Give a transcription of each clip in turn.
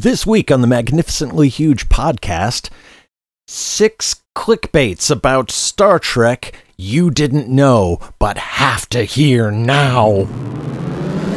This week on the Magnificently Huge podcast, six clickbaits about Star Trek you didn't know but have to hear now.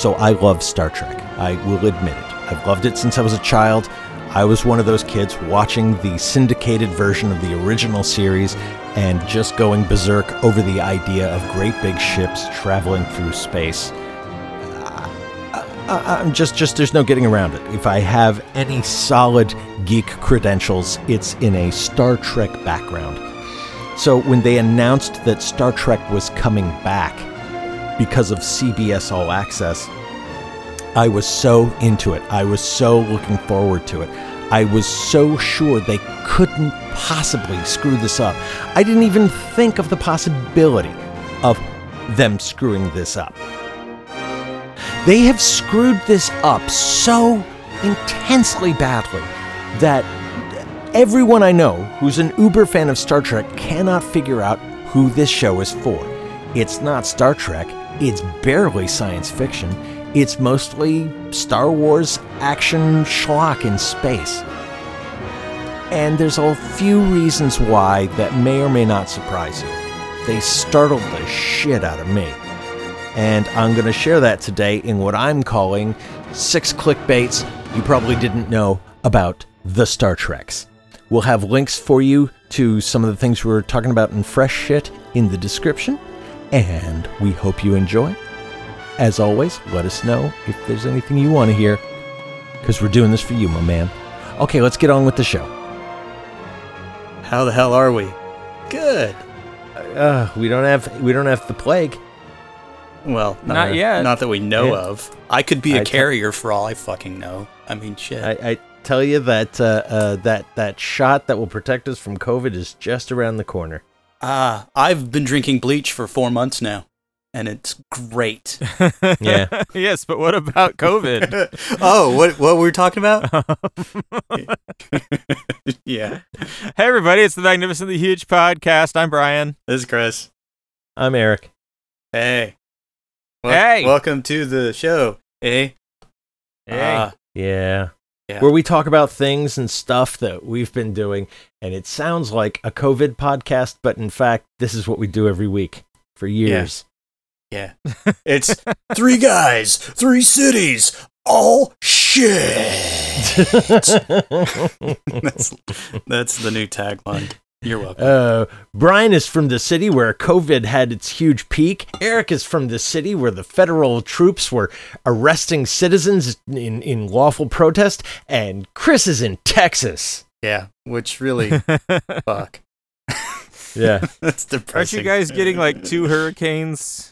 So I love Star Trek. I will admit it. I've loved it since I was a child. I was one of those kids watching the syndicated version of the original series and just going berserk over the idea of great big ships traveling through space. I, am just, just there's no getting around it. If I have any solid geek credentials, it's in a Star Trek background. So when they announced that Star Trek was coming back because of CBS All Access, I was so into it. I was so looking forward to it. I was so sure they couldn't possibly screw this up. I didn't even think of the possibility of them screwing this up. They have screwed this up so intensely badly that everyone I know who's an uber fan of Star Trek cannot figure out who this show is for. It's not Star Trek, it's barely science fiction, it's mostly Star Wars action schlock in space. And there's a few reasons why that may or may not surprise you. They startled the shit out of me and I'm going to share that today in what I'm calling six clickbaits you probably didn't know about the Star Treks. We'll have links for you to some of the things we are talking about in Fresh Shit in the description, and we hope you enjoy. As always, let us know if there's anything you want to hear, because we're doing this for you, my man. Okay, let's get on with the show. How the hell are we? Good. Uh, we don't have we don't have the plague. Well, not, not yet. Not that we know yeah. of. I could be a I carrier t- for all I fucking know. I mean, shit. I, I tell you that uh, uh, that that shot that will protect us from COVID is just around the corner. Ah, I've been drinking bleach for four months now, and it's great. yeah. yes, but what about COVID? oh, what what were we talking about? yeah. Hey, everybody! It's the Magnificently Huge podcast. I'm Brian. This is Chris. I'm Eric. Hey. Well, hey, welcome to the show. Hey, hey, uh, yeah. Yeah. Where we talk about things and stuff that we've been doing, and it sounds like a COVID podcast, but in fact, this is what we do every week for years. Yeah, yeah. it's three guys, three cities, all shit. that's that's the new tagline. You're welcome. Uh, Brian is from the city where COVID had its huge peak. Eric is from the city where the federal troops were arresting citizens in, in lawful protest. And Chris is in Texas. Yeah, which really, fuck. Yeah. That's depressing. Aren't you guys getting like two hurricanes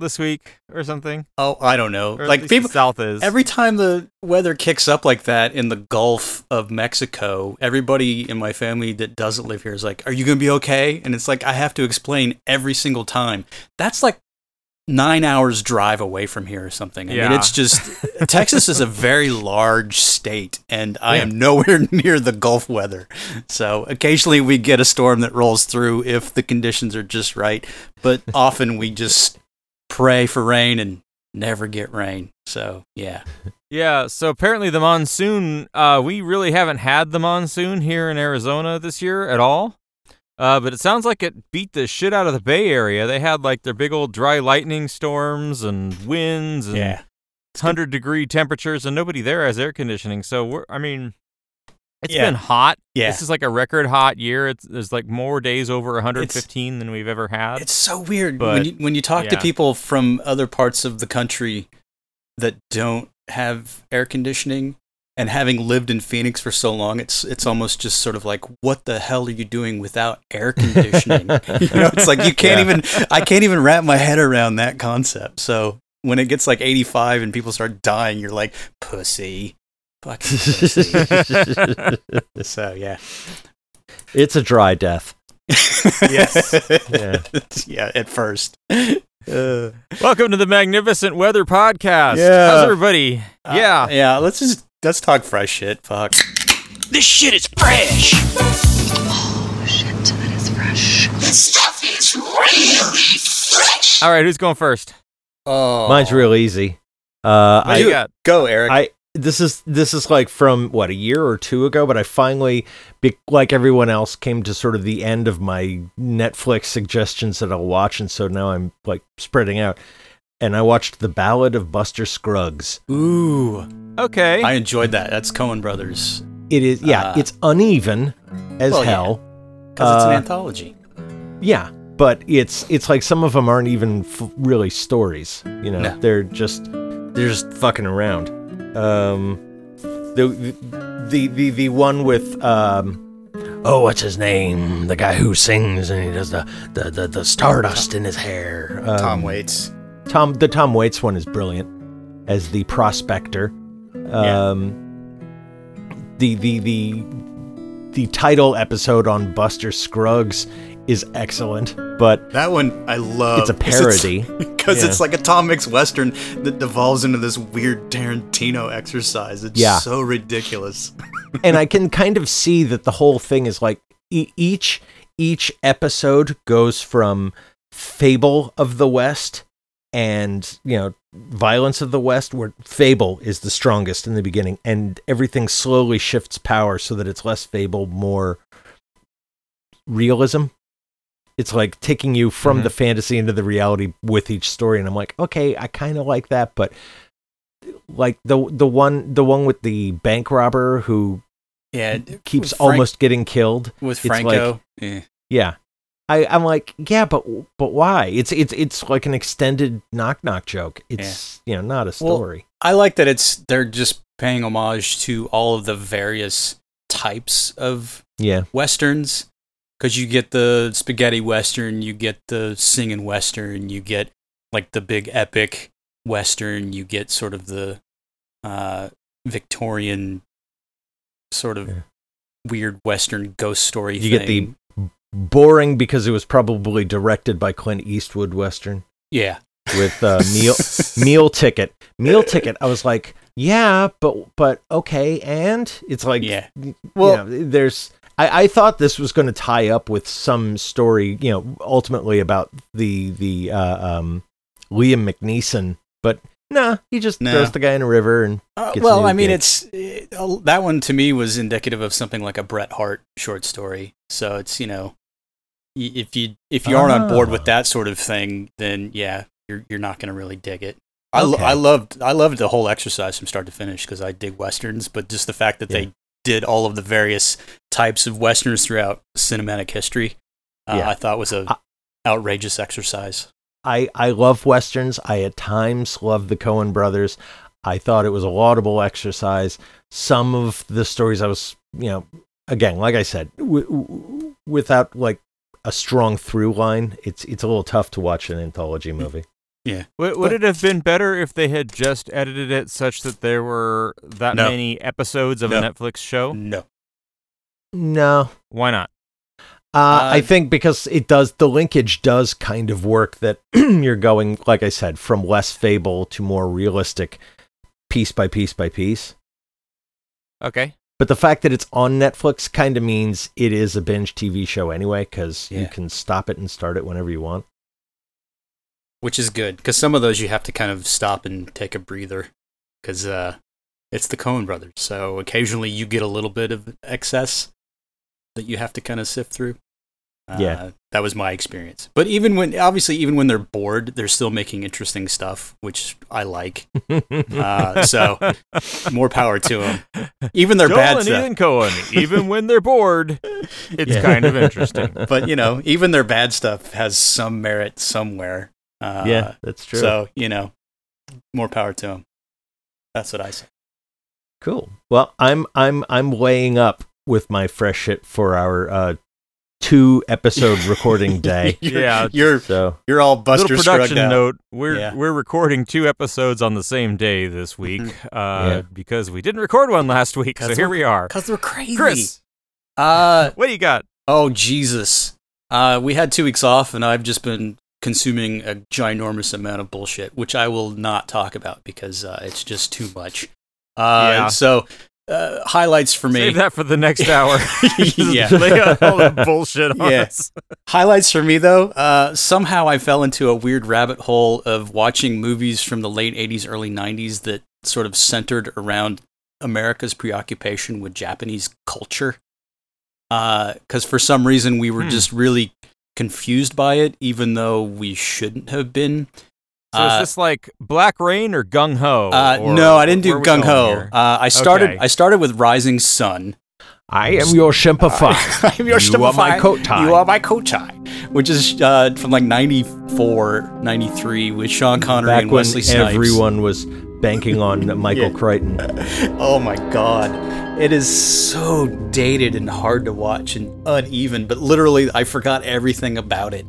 this week or something? Oh, I don't know. Or like people south is every time the weather kicks up like that in the Gulf of Mexico, everybody in my family that doesn't live here is like, "Are you going to be okay?" And it's like I have to explain every single time. That's like nine hours drive away from here or something. I yeah. mean, it's just Texas is a very large state, and I yeah. am nowhere near the Gulf weather. So occasionally we get a storm that rolls through if the conditions are just right, but often we just pray for rain and never get rain. So yeah. Yeah, so apparently the monsoon, uh, we really haven't had the monsoon here in Arizona this year at all. Uh, but it sounds like it beat the shit out of the Bay Area. They had like their big old dry lightning storms and winds and yeah. 100 degree temperatures, and nobody there has air conditioning. So we're, I mean, it's yeah. been hot. Yeah. This is like a record hot year. It's there's like more days over 115 it's, than we've ever had. It's so weird but, when you when you talk yeah. to people from other parts of the country that don't have air conditioning and having lived in Phoenix for so long, it's it's almost just sort of like, what the hell are you doing without air conditioning? you know, it's like you can't yeah. even I can't even wrap my head around that concept. So when it gets like 85 and people start dying, you're like, pussy. Fucking so, yeah. it's a dry death. yes. Yeah. yeah, at first. Welcome to the Magnificent Weather Podcast. Yeah. How's everybody? yeah. Uh, yeah, let's just let's talk fresh shit. Fuck. This shit is fresh. Oh shit, that is fresh. Stuff is really fresh. All right, who's going first? Oh. Mine's real easy. Uh, What you I, got? Go, Eric. I this is this is like from what a year or two ago, but I finally, like everyone else, came to sort of the end of my Netflix suggestions that I'll watch, and so now I'm like spreading out. And I watched The Ballad of Buster Scruggs. Ooh. Okay. I enjoyed that. That's Coen Brothers. It is yeah, Uh, it's uneven as well, hell. Because it's an Uh, anthology. Yeah, but it's it's like some of them aren't even f- really stories. You know, No. they're just they're just fucking around. Um, the the the the one with um. Oh, what's his name? The guy who sings and he does the the the, the stardust in his hair. Um, Tom Waits. Tom the Tom Waits one is brilliant as the prospector. Yeah. Um the the the the title episode on Buster Scruggs is excellent, but That one I love. it's a parody. Because Yeah. it's like a Tom Mix Western that devolves into this weird Tarantino exercise. It's Yeah. so ridiculous. and I can kind of see that the whole thing is like e- each each episode goes from Fable of the West and you know Violence of the West, where Fable is the strongest in the beginning, and everything slowly shifts power so that it's less Fable, more realism. It's like taking you from Mhm. the fantasy into the reality with each story, and I'm like, okay, I kind of like that, but like the the one the one with the bank robber who Yeah. keeps Frank- almost getting killed. with it's like- Franco. eh. Yeah. I, I'm like, yeah, but but why? It's it's it's like an extended knock knock joke. It's you know not a Well, story. I like that it's they're just paying homage to all of the various types of yeah, westerns because you get the spaghetti western, you get the singing western, you get like the big epic western, you get sort of the uh, Victorian sort of Yeah. weird western ghost story. You get the- boring because it was probably directed by Clint Eastwood Western yeah with uh, meal meal ticket meal ticket. I was like, yeah, but but okay, and it's like yeah. well, Well- there's. I, I thought this was going to tie up with some story, you know, ultimately about the the uh, um, Liam McNeeson, but nah, he just No. throws the guy in a river and Uh, well, I mean, gig. it's it, uh, that one to me was indicative of something like a Bret Harte short story. So it's you know, y- if you if you aren't on board with Ah. that sort of thing, then yeah, you're you're not going to really dig it. I, lo- I loved I loved the whole exercise from start to finish because I dig westerns, but just the fact that Yeah. they did all of the various types of westerns throughout cinematic history, uh, Yeah. I thought was a outrageous exercise. I, I love westerns. I at times love the Coen brothers. I thought it was a laudable exercise. Some of the stories I was, you know, again, like I said, w- w- without like a strong through line, it's it's a little tough to watch an anthology movie. Would, would it have been better if they had just edited it such that there were that No. many episodes of No. a Netflix show? No, No, Why not? Uh, I Uh, think because it does the linkage does kind of work that you're going like I said from less fable to more realistic piece by piece by piece. Okay. But the fact that it's on Netflix kind of means it is a binge TV show anyway cuz you can stop it and start it whenever you want. Which is good because some of those you have to kind of stop and take a breather because uh, it's the Coen brothers. So occasionally you get a little bit of excess that you have to kind of sift through. Uh, Yeah. that was my experience. But even when, obviously, even when they're bored, they're still making interesting stuff, which I like. Uh, so more power to them. Even their Joel bad and stuff. Ethan Coen, even when they're bored, it's Yeah. kind of interesting. But you know, even their bad stuff has some merit somewhere. Uh, yeah, that's true. So you know, more power to them. That's what I say. Cool. Well, I'm I'm I'm weighing up with my fresh shit for our uh, two episode recording day. You're, Yeah. you're So you're all Buster Little production out. note: we're Yeah. we're recording two episodes on the same day this week uh, Yeah. because we didn't record one last week. So here we're- we are. Cause we're crazy. Chris, Uh what do you got? oh Jesus. Uh we had two weeks off and I've just been consuming a ginormous amount of bullshit, which I will not talk about because uh, it's just too much. Uh Yeah. so uh, highlights for me. Save that for the next hour. Yeah. lay out all the bullshit on Yeah. us. Highlights for me though, uh, somehow I fell into a weird rabbit hole of watching movies from the late 80s, early 90s that sort of centered around America's preoccupation with Japanese culture. Because for some reason we were Hmm. just really confused by it, even though we shouldn't have been. So Uh, is this like Black Rain or Gung Ho? Uh, no, I didn't do Gung Ho. Uh, I started. Okay. I started with Rising Sun. I am your Shempafy. I'm your You are my Shopify. coat tie. You are my coat tie, which is uh, from like 94, 93 with Sean Connery Back and when Wesley Snipes. everyone was banking on Michael Yeah. Crichton. Oh my god. It is so dated and hard to watch and uneven, but literally I forgot everything about it.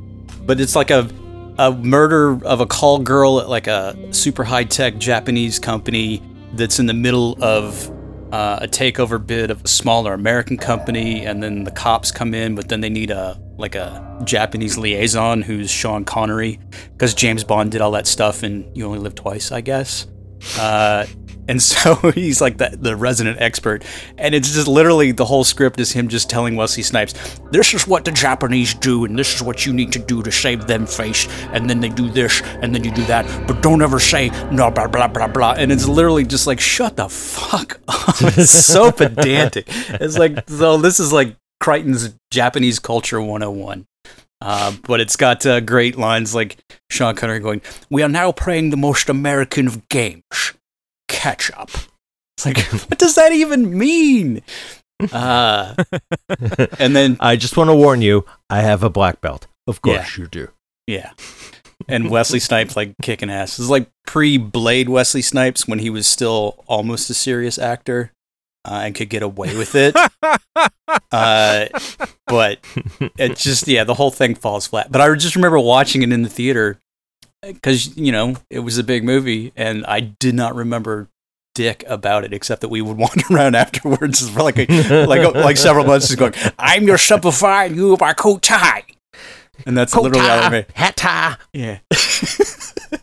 But it's like a a murder of a call girl at like a super high tech Japanese company that's in the middle of uh, a takeover bid of a smaller American company, and then the cops come in, but then they need a like a Japanese liaison who's Sean Connery, because James Bond did all that stuff and You Only Live Twice, I guess. Uh, and so he's like the, the resident expert. And it's just literally the whole script is him just telling Wesley Snipes, this is what the Japanese do, and this is what you need to do to save them face. And then they do this, and then you do that. But don't ever say, no, blah, blah, blah, blah. And it's literally just like, shut the fuck up. It's so pedantic. It's like, so this is like Crichton's Japanese Culture 101. Uh, but it's got uh, great lines like Sean Connery going, "We are now playing the most American of games, catch up." It's like, what does that even mean? Uh, and then I just want to warn you, I have a black belt. Of course you do. yeah, and Wesley Snipes like kicking ass. This is like pre-Blade Wesley Snipes when he was still almost a serious actor uh, and could get away with it. uh, but it just yeah, the whole thing falls flat. But I just remember watching it in the theater because you know it was a big movie, and I did not remember dick about it except that we would wander around afterwards for like a, like like several months, just going, "I'm your simplify, and you are my coat tie," and that's literally all I hat tie. Yeah.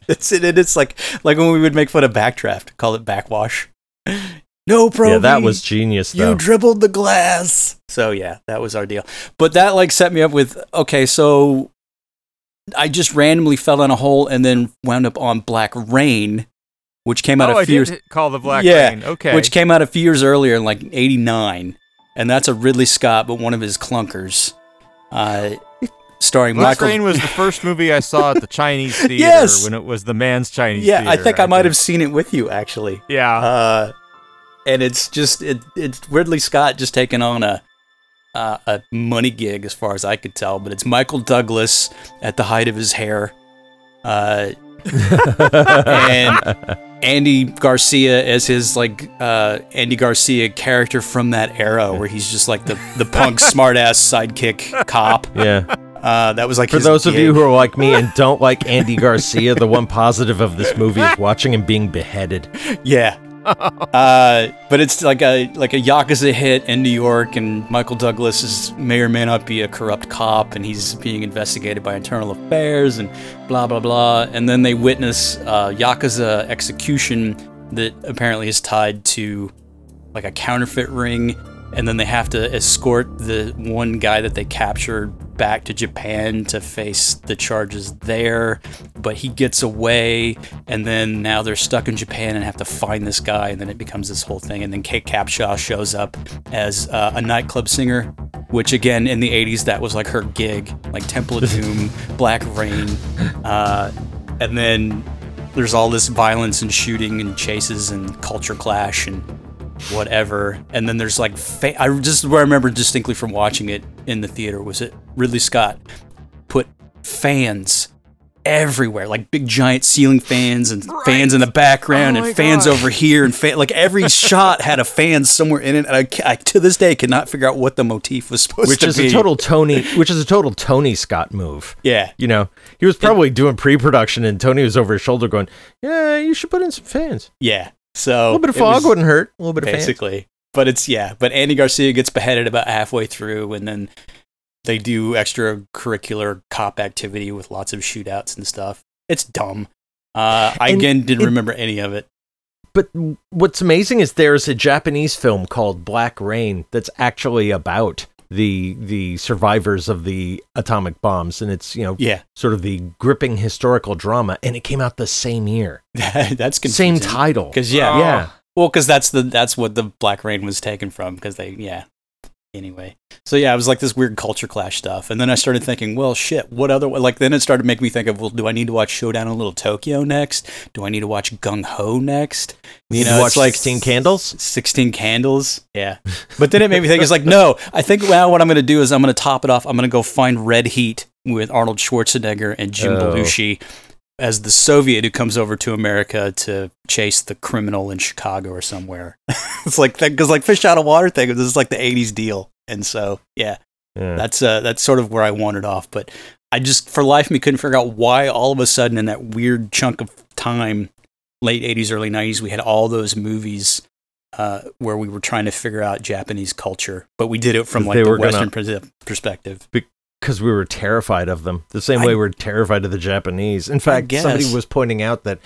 it's it, it's like like when we would make fun of backdraft, call it backwash. No pro. Yeah, that was genius you dribbled the glass. So yeah, that was our deal. But that like set me up with okay, so I just randomly fell in a hole and then wound up on Black Rain, which came out oh, a I few years call the Black Yeah, Rain. Okay. which came out a few years earlier in like 89 and that's a ridley scott but one of his clunkers uh, starring Black michael Rain was the first movie I saw at the Chinese theater Yes! when it was the Mann's Chinese theater. yeah i think i might have seen it with you actually Yeah. uh, and it's just it, it's ridley scott just taking on a uh, a money gig as far as i could tell but it's michael douglas at the height of his hair uh, and Andy Garcia as his like uh, Andy Garcia character from that era where he's just like the the punk smartass sidekick cop. Yeah. Uh, that was like For those of you who are like me and don't like Andy Garcia, the one positive of this movie is watching him being beheaded. yeah. Uh, but it's like a like a yakuza hit in New York, and Michael Douglas is may or may not be a corrupt cop, and he's being investigated by internal affairs and blah blah blah. And then they witness uh, yakuza execution that apparently is tied to like a counterfeit ring, and then they have to escort the one guy that they captured back to Japan to face the charges there. But he gets away, and then now they're stuck in Japan and have to find this guy, and then it becomes this whole thing. And then Kate Capshaw shows up as uh, a nightclub singer, which again in the 80s that was like her gig, like Temple of Doom, Black Rain, uh, and then there's all this violence and shooting and chases and culture clash and whatever. And then there's like, fa- I just where I remember distinctly from watching it in the theater was it Ridley Scott put fans everywhere, like big giant ceiling fans and fans in the background Oh and fans God. over here and fa- like every shot had a fan somewhere in it. And I, I to this day cannot figure out what the motif was supposed which to be. Which is a total Tony, which is a total Tony Scott move. yeah. You know, he was probably doing pre-production, and Tony was over his shoulder going, "Yeah, you should put in some fans. Yeah. A little bit of fog was- wouldn't hurt. A little bit of fans." basically. But it's yeah. But Andy Garcia gets beheaded about halfway through, and then they do extracurricular cop activity with lots of shootouts and stuff. It's dumb. Uh, I And again didn't it- remember any of it. But what's amazing is there's a Japanese film called Black Rain that's actually about the the survivors of the atomic bombs, and it's you know Yeah, sort of the gripping historical drama, and it came out the same year, that's same title. Because yeah, Oh. yeah. well, because that's the that's what the Black Rain was taken from. Because they yeah. Anyway, so yeah, it was like this weird culture clash stuff, and then I started thinking, well, shit, what other like? Then it started making me think of, well, do I need to watch Showdown in Little Tokyo next? Do I need to watch Gung Ho next? You You know, it's like Sixteen Candles. 16 candles. Yeah. But then it made me think, it's like, no, I think well, what I'm going to do is I'm going to top it off. I'm going to go find Red Heat with Arnold Schwarzenegger and Jim Oh. Belushi as the Soviet who comes over to America to chase the criminal in Chicago or somewhere. it's like that, because like Fish Out of Water thing, this is like the 80s deal. And so, yeah, Yeah. that's uh, that's sort of where I wandered off. But I just, for life me, couldn't figure out why all of a sudden in that weird chunk of time, late 80s, early 90s, we had all those movies uh, where we were trying to figure out Japanese culture, but we did it from like the gonna- Western pers- perspective. Because we were terrified of them the same I- way we're terrified of the Japanese. In fact, somebody was pointing out that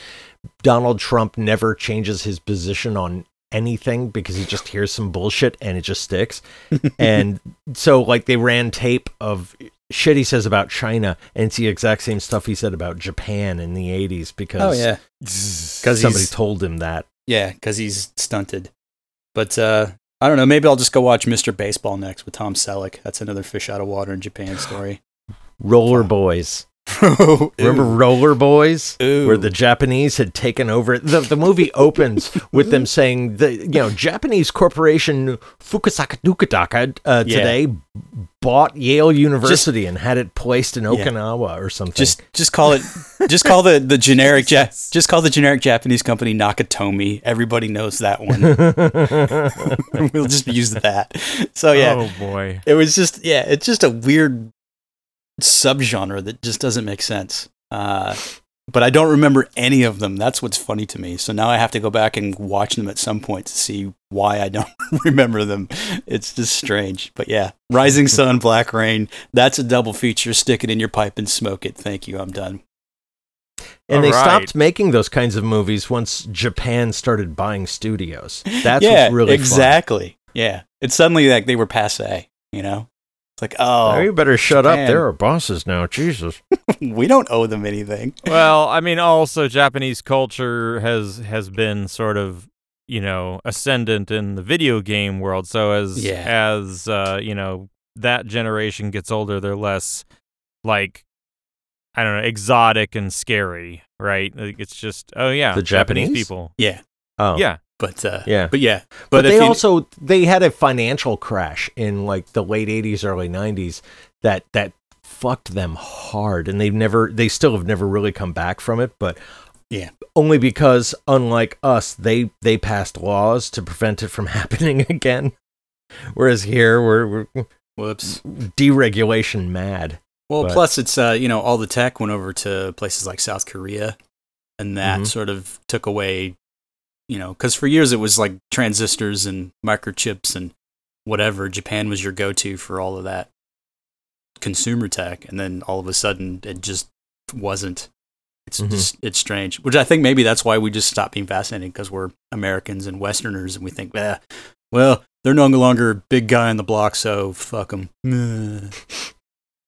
Donald Trump never changes his position on anything because he just hears some bullshit and it just sticks. and so, like, they ran tape of shit he says about China, and it's the exact same stuff he said about Japan in the 80s because Oh yeah, because somebody told him that. yeah, because he's stunted. But uh, I don't know. Maybe I'll just go watch Mr. Baseball next with Tom Selleck. That's another fish out of water in Japan story. Roller Boys. Remember Roller Boys? Ooh. where the Japanese had taken over. The, the movie opens with them saying the you know Japanese corporation Fukusaka Dukadaka uh, Yeah. today bought Yale University and had it placed in Okinawa or something. just just call it just call the the generic ja- just call the generic Japanese company Nakatomi. Everybody knows that one. we'll just use that. So yeah, Oh boy. it was just yeah, it's just a weird subgenre that just doesn't make sense. Uh, but I don't remember any of them. That's what's funny to me. So now I have to go back and watch them at some point to see why I don't remember them. It's just strange. But yeah, Rising Sun, Black Rain. That's a double feature. Stick it in your pipe and smoke it. Thank you. I'm done. and they All right. stopped making those kinds of movies once Japan started buying studios. That's yeah, what's really exactly. Yeah, it's suddenly like they were passe. You know, it's like fun. oh, you better shut Japan. up. There are bosses now. Jesus. we don't owe them anything. Well, I mean, also Japanese culture has has been sort of you know ascendant in the video game world. So as Yeah. as uh, you know that generation gets older, they're less like I don't know exotic and scary, right? Like, it's just oh yeah, The Japanese? people. Yeah, Oh Yeah, but uh, Yeah. but yeah, But, but, they you- also they had a financial crash in like the late 80s early 90s that that fucked them hard and they've never they still have never really come back from it but Yeah. only because unlike us they they passed laws to prevent it from happening again whereas here we're, we're whoops. deregulation mad Well, But- plus it's uh, you know all the tech went over to places like South Korea, and that Mhm. sort of took away, you know, because for years it was like transistors and microchips and whatever. Japan was your go-to for all of that consumer tech, and then all of a sudden it just wasn't. It's Mhm. just it's strange, which I think maybe that's why we just stopped being fascinated because we're Americans and Westerners, and we think, eh, well, they're no longer a big guy on the block, so fuck them.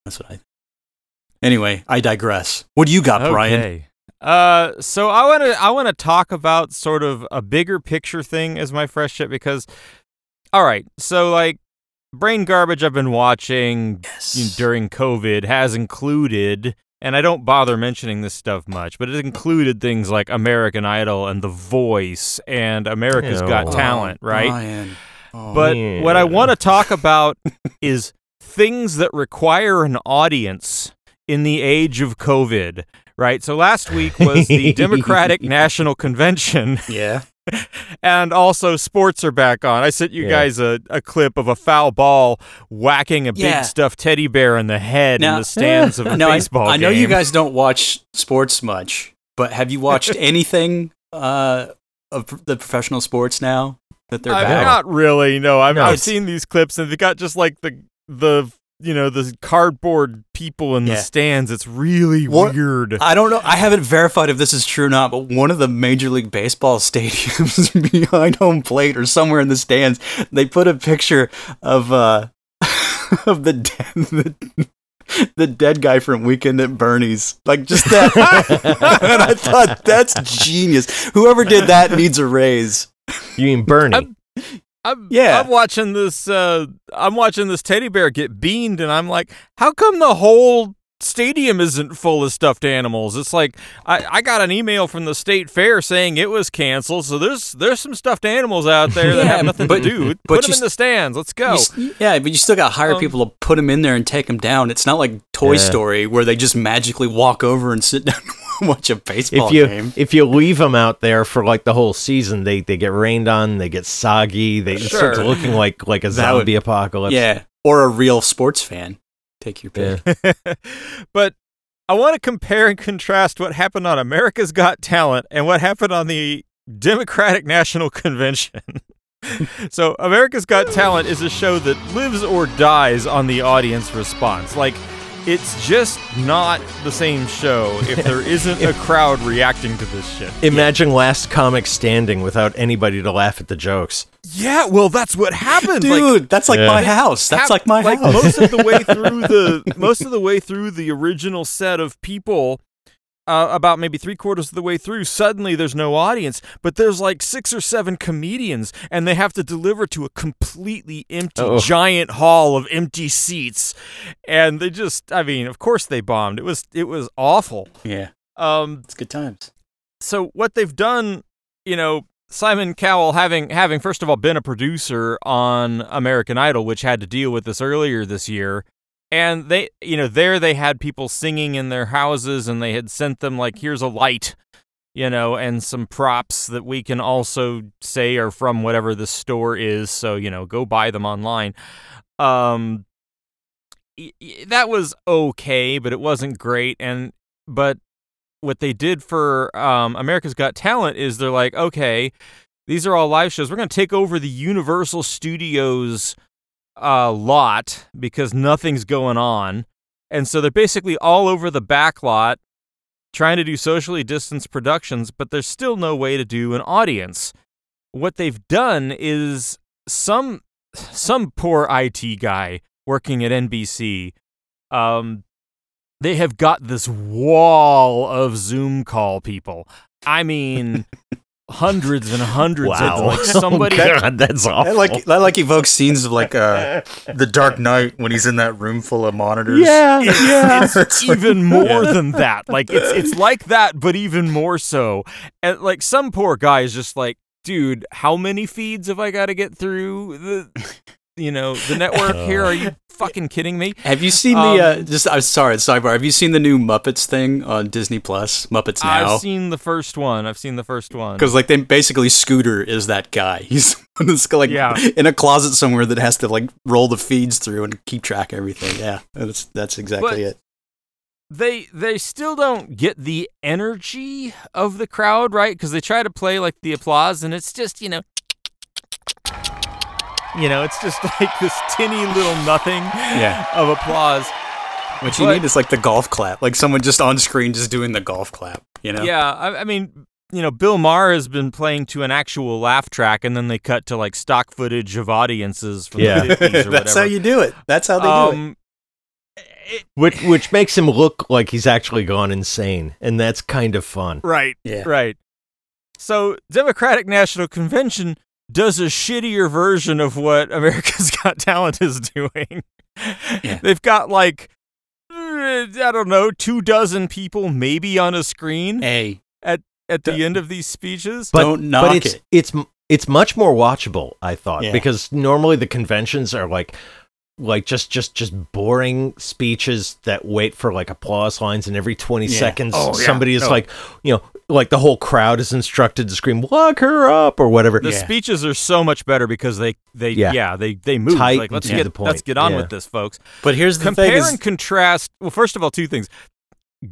That's what I. Anyway, I digress. What do you got, Brian? Uh, so I want to I want to talk about sort of a bigger picture thing as my fresh shit because, all right, so like brain garbage I've been watching Yes. you know, during COVID has included, and I don't bother mentioning this stuff much, but it included things like American Idol and The Voice and America's Got Talent, Oh, right? Oh. But what I want to talk about is things that require an audience in the age of COVID, right? So last week was the Democratic National Convention, Yeah. and also sports are back on. I sent you Yeah. guys a, a clip of a foul ball whacking a Yeah. big stuffed teddy bear in the head Now- in the stands of a No, I, baseball I know you guys don't watch sports much, but have you watched anything uh, of the professional sports now that they're I'm back? not really. No, I've, No, I've seen these clips, and they got just like the the you know the cardboard people in Yeah. the stands. It's really What- weird. I don't know. I haven't verified if this is true or not, but one of the Major League Baseball stadiums behind home plate or somewhere in the stands, they put a picture of uh of the dead, the, the dead guy from Weekend at Bernie's. Like just that. and I thought that's genius. Whoever did that needs a raise. You mean Bernie? I'm- I'm, Yeah. I'm watching this. Uh, I'm watching this teddy bear get beamed, and I'm like, how come the whole stadium isn't full of stuffed animals? It's like I, I got an email from the state fair saying it was canceled. So there's there's some stuffed animals out there that have nothing but- to do. but Put them you in the stands. Let's go. You yeah, but you still got to hire Um, people to put them in there and take them down. It's not like Toy Yeah. Story where they just magically walk over and sit down and watch a baseball if you game. if you leave them out there for like the whole season, they they get rained on, they get soggy, they Sure. looking like like a That would- zombie apocalypse. Yeah, or a real sports fan. Take your pick. Yeah. but I want to compare and contrast what happened on America's Got Talent and what happened on the Democratic National Convention. so, America's Got Talent is a show that lives or dies on the audience response. Like, it's just not the same show if there isn't a crowd reacting to this shit. Imagine last comic standing without anybody to laugh at the jokes. Yeah, well, that's what happened. Dude, like, that's like Yeah. my house. That's like my like house. most of the way through the most of the way through the original set of people uh, about maybe three quarters of the way through suddenly there's no audience but there's like six or seven comedians and they have to deliver to a completely empty Oh. giant hall of empty seats and they just i mean of course they bombed it was it was awful yeah, um it's good times. so what they've done, you know, Simon Cowell having having first of all been a producer on American Idol, which had to deal with this earlier this year, and they, you know, there they had people singing in their houses, and they had sent them like, here's a light, you know, and some props that we can also say are from whatever the store is, so you know, go buy them online. Um, that was okay, but it wasn't great, and but what they did for um, America's Got Talent is they're like, okay, these are all live shows. We're going to take over the Universal Studios uh, lot because nothing's going on. And so they're basically all over the back lot trying to do socially distanced productions, but there's still no way to do an audience. What they've done is some some poor IT guy working at NBC um, they have got this wall of Zoom call people. I mean, hundreds and hundreds Wow. of like somebody. Oh, God, that's awful. That like that like evokes scenes of like uh the Dark Knight when he's in that room full of monitors. yeah, It's, yeah. it's even more than that. Like it's it's like that, but even more so. And like some poor guy is just like, dude, how many feeds have I got to get through the, you know, the network here? Are you fucking kidding me? Have you seen Um, the uh, just? I'm sorry, sidebar. Have you seen the new Muppets thing on Disney Plus? Muppets now. I've seen the first one. I've seen the first one. Because like they basically Scooter is that guy. He's it's like Yeah. in a closet somewhere that has to like roll the feeds through and keep track of everything. Yeah, that's that's exactly But- it. they they still don't get the energy of the crowd, right? Because they try to play like the applause, and it's just you know, you know, it's just like this tinny little nothing Yeah. of applause. What you But- need is like the golf clap, like someone just on screen just doing the golf clap. You know? Yeah, I, I mean, you know, Bill Maher has been playing to an actual laugh track, and then they cut to like stock footage of audiences from Yeah. the 50s or whatever. that's how you do it. That's how they do it. um, which which makes him look like he's actually gone insane, and that's kind of fun. Right. Yeah. Right. So Democratic National Convention does a shittier version of what America's Got Talent is doing. Yeah. They've got like eh, I don't know, two dozen people maybe on a screen Hey, at the end of these speeches. But, Don't knock but it's, it. It's it's much more watchable, I thought, Yeah. because normally the conventions are like like just just just boring speeches that wait for like applause lines and every 20 Yeah. seconds Oh, yeah. somebody is No. like you know like the whole crowd is instructed to scream lock her up or whatever The Yeah. speeches are so much better because they they Yeah. yeah, they they move Tight like let's get the point. let's get on Yeah. with this folks. But here's the Compare thing: is, and contrast. Well, first of all, two things.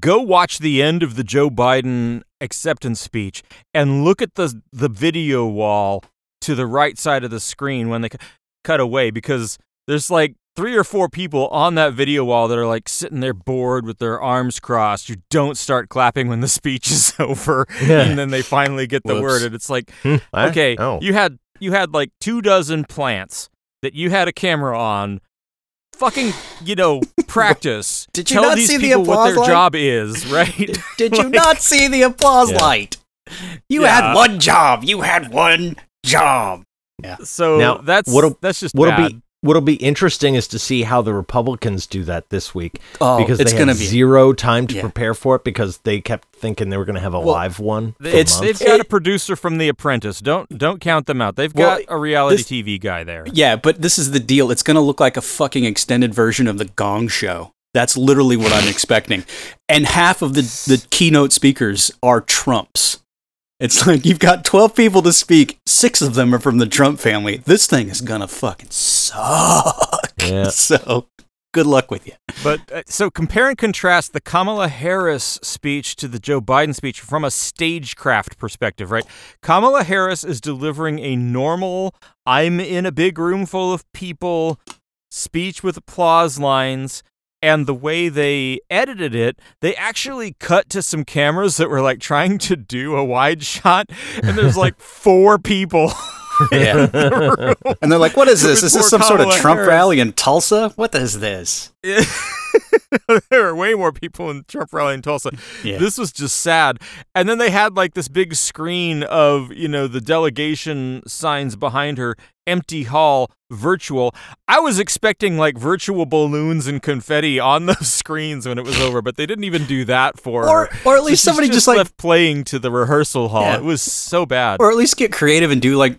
Go watch the end of the Joe Biden acceptance speech and look at the the video wall to the right side of the screen when they c- cut away because there's like three or four people on that video wall that are like sitting there bored with their arms crossed. You don't start clapping when the speech is over, Yeah. and then they finally get the Whoops. word, and it's like, Hmm, okay, oh. you had you had like two dozen plants that you had a camera on. Fucking, you know, practice. Did you Tell not these see the people what their line? job is, right? did you not see the applause Yeah. light? You Yeah. had one job. You had one job. yeah. so Now, that's what'll- that's just what'll bad. be what'll be interesting is to see how the republicans do that this week Oh, because it's they gonna had be zero time to Yeah. prepare for it because they kept thinking they were going to have a Well, live one it's- months. They've got a producer from The Apprentice. Don't don't count them out. They've Well, got a reality this- TV guy there. Yeah, but this is the deal. It's going to look like a fucking extended version of the Gong Show. That's literally what I'm expecting. And half of the, the keynote speakers are Trumps. It's like you've got 12 people to speak, six of them are from the Trump family. This thing is going to fucking suck. Yeah. So good luck with you. But uh, so compare and contrast the Kamala Harris speech to the Joe Biden speech from a stagecraft perspective, right? Kamala Harris is delivering a normal, I'm in a big room full of people speech with applause lines. And the way they edited it, they actually cut to some cameras that were like trying to do a wide shot. And there's like four people. Yeah. and they're like, what is this? Is this poor some sort of Kamala Trump Harris. rally in Tulsa? What is this? there were way more people in Trump rally in Tulsa. Yeah. This was just sad. And then they had like this big screen of, you know, the delegation signs behind her, empty hall, virtual. I was expecting like virtual balloons and confetti on those screens when it was over, but they didn't even do that for Or- her. or at least she's somebody just, like- left playing to the rehearsal hall. Yeah. It was so bad. Or at least get creative and do like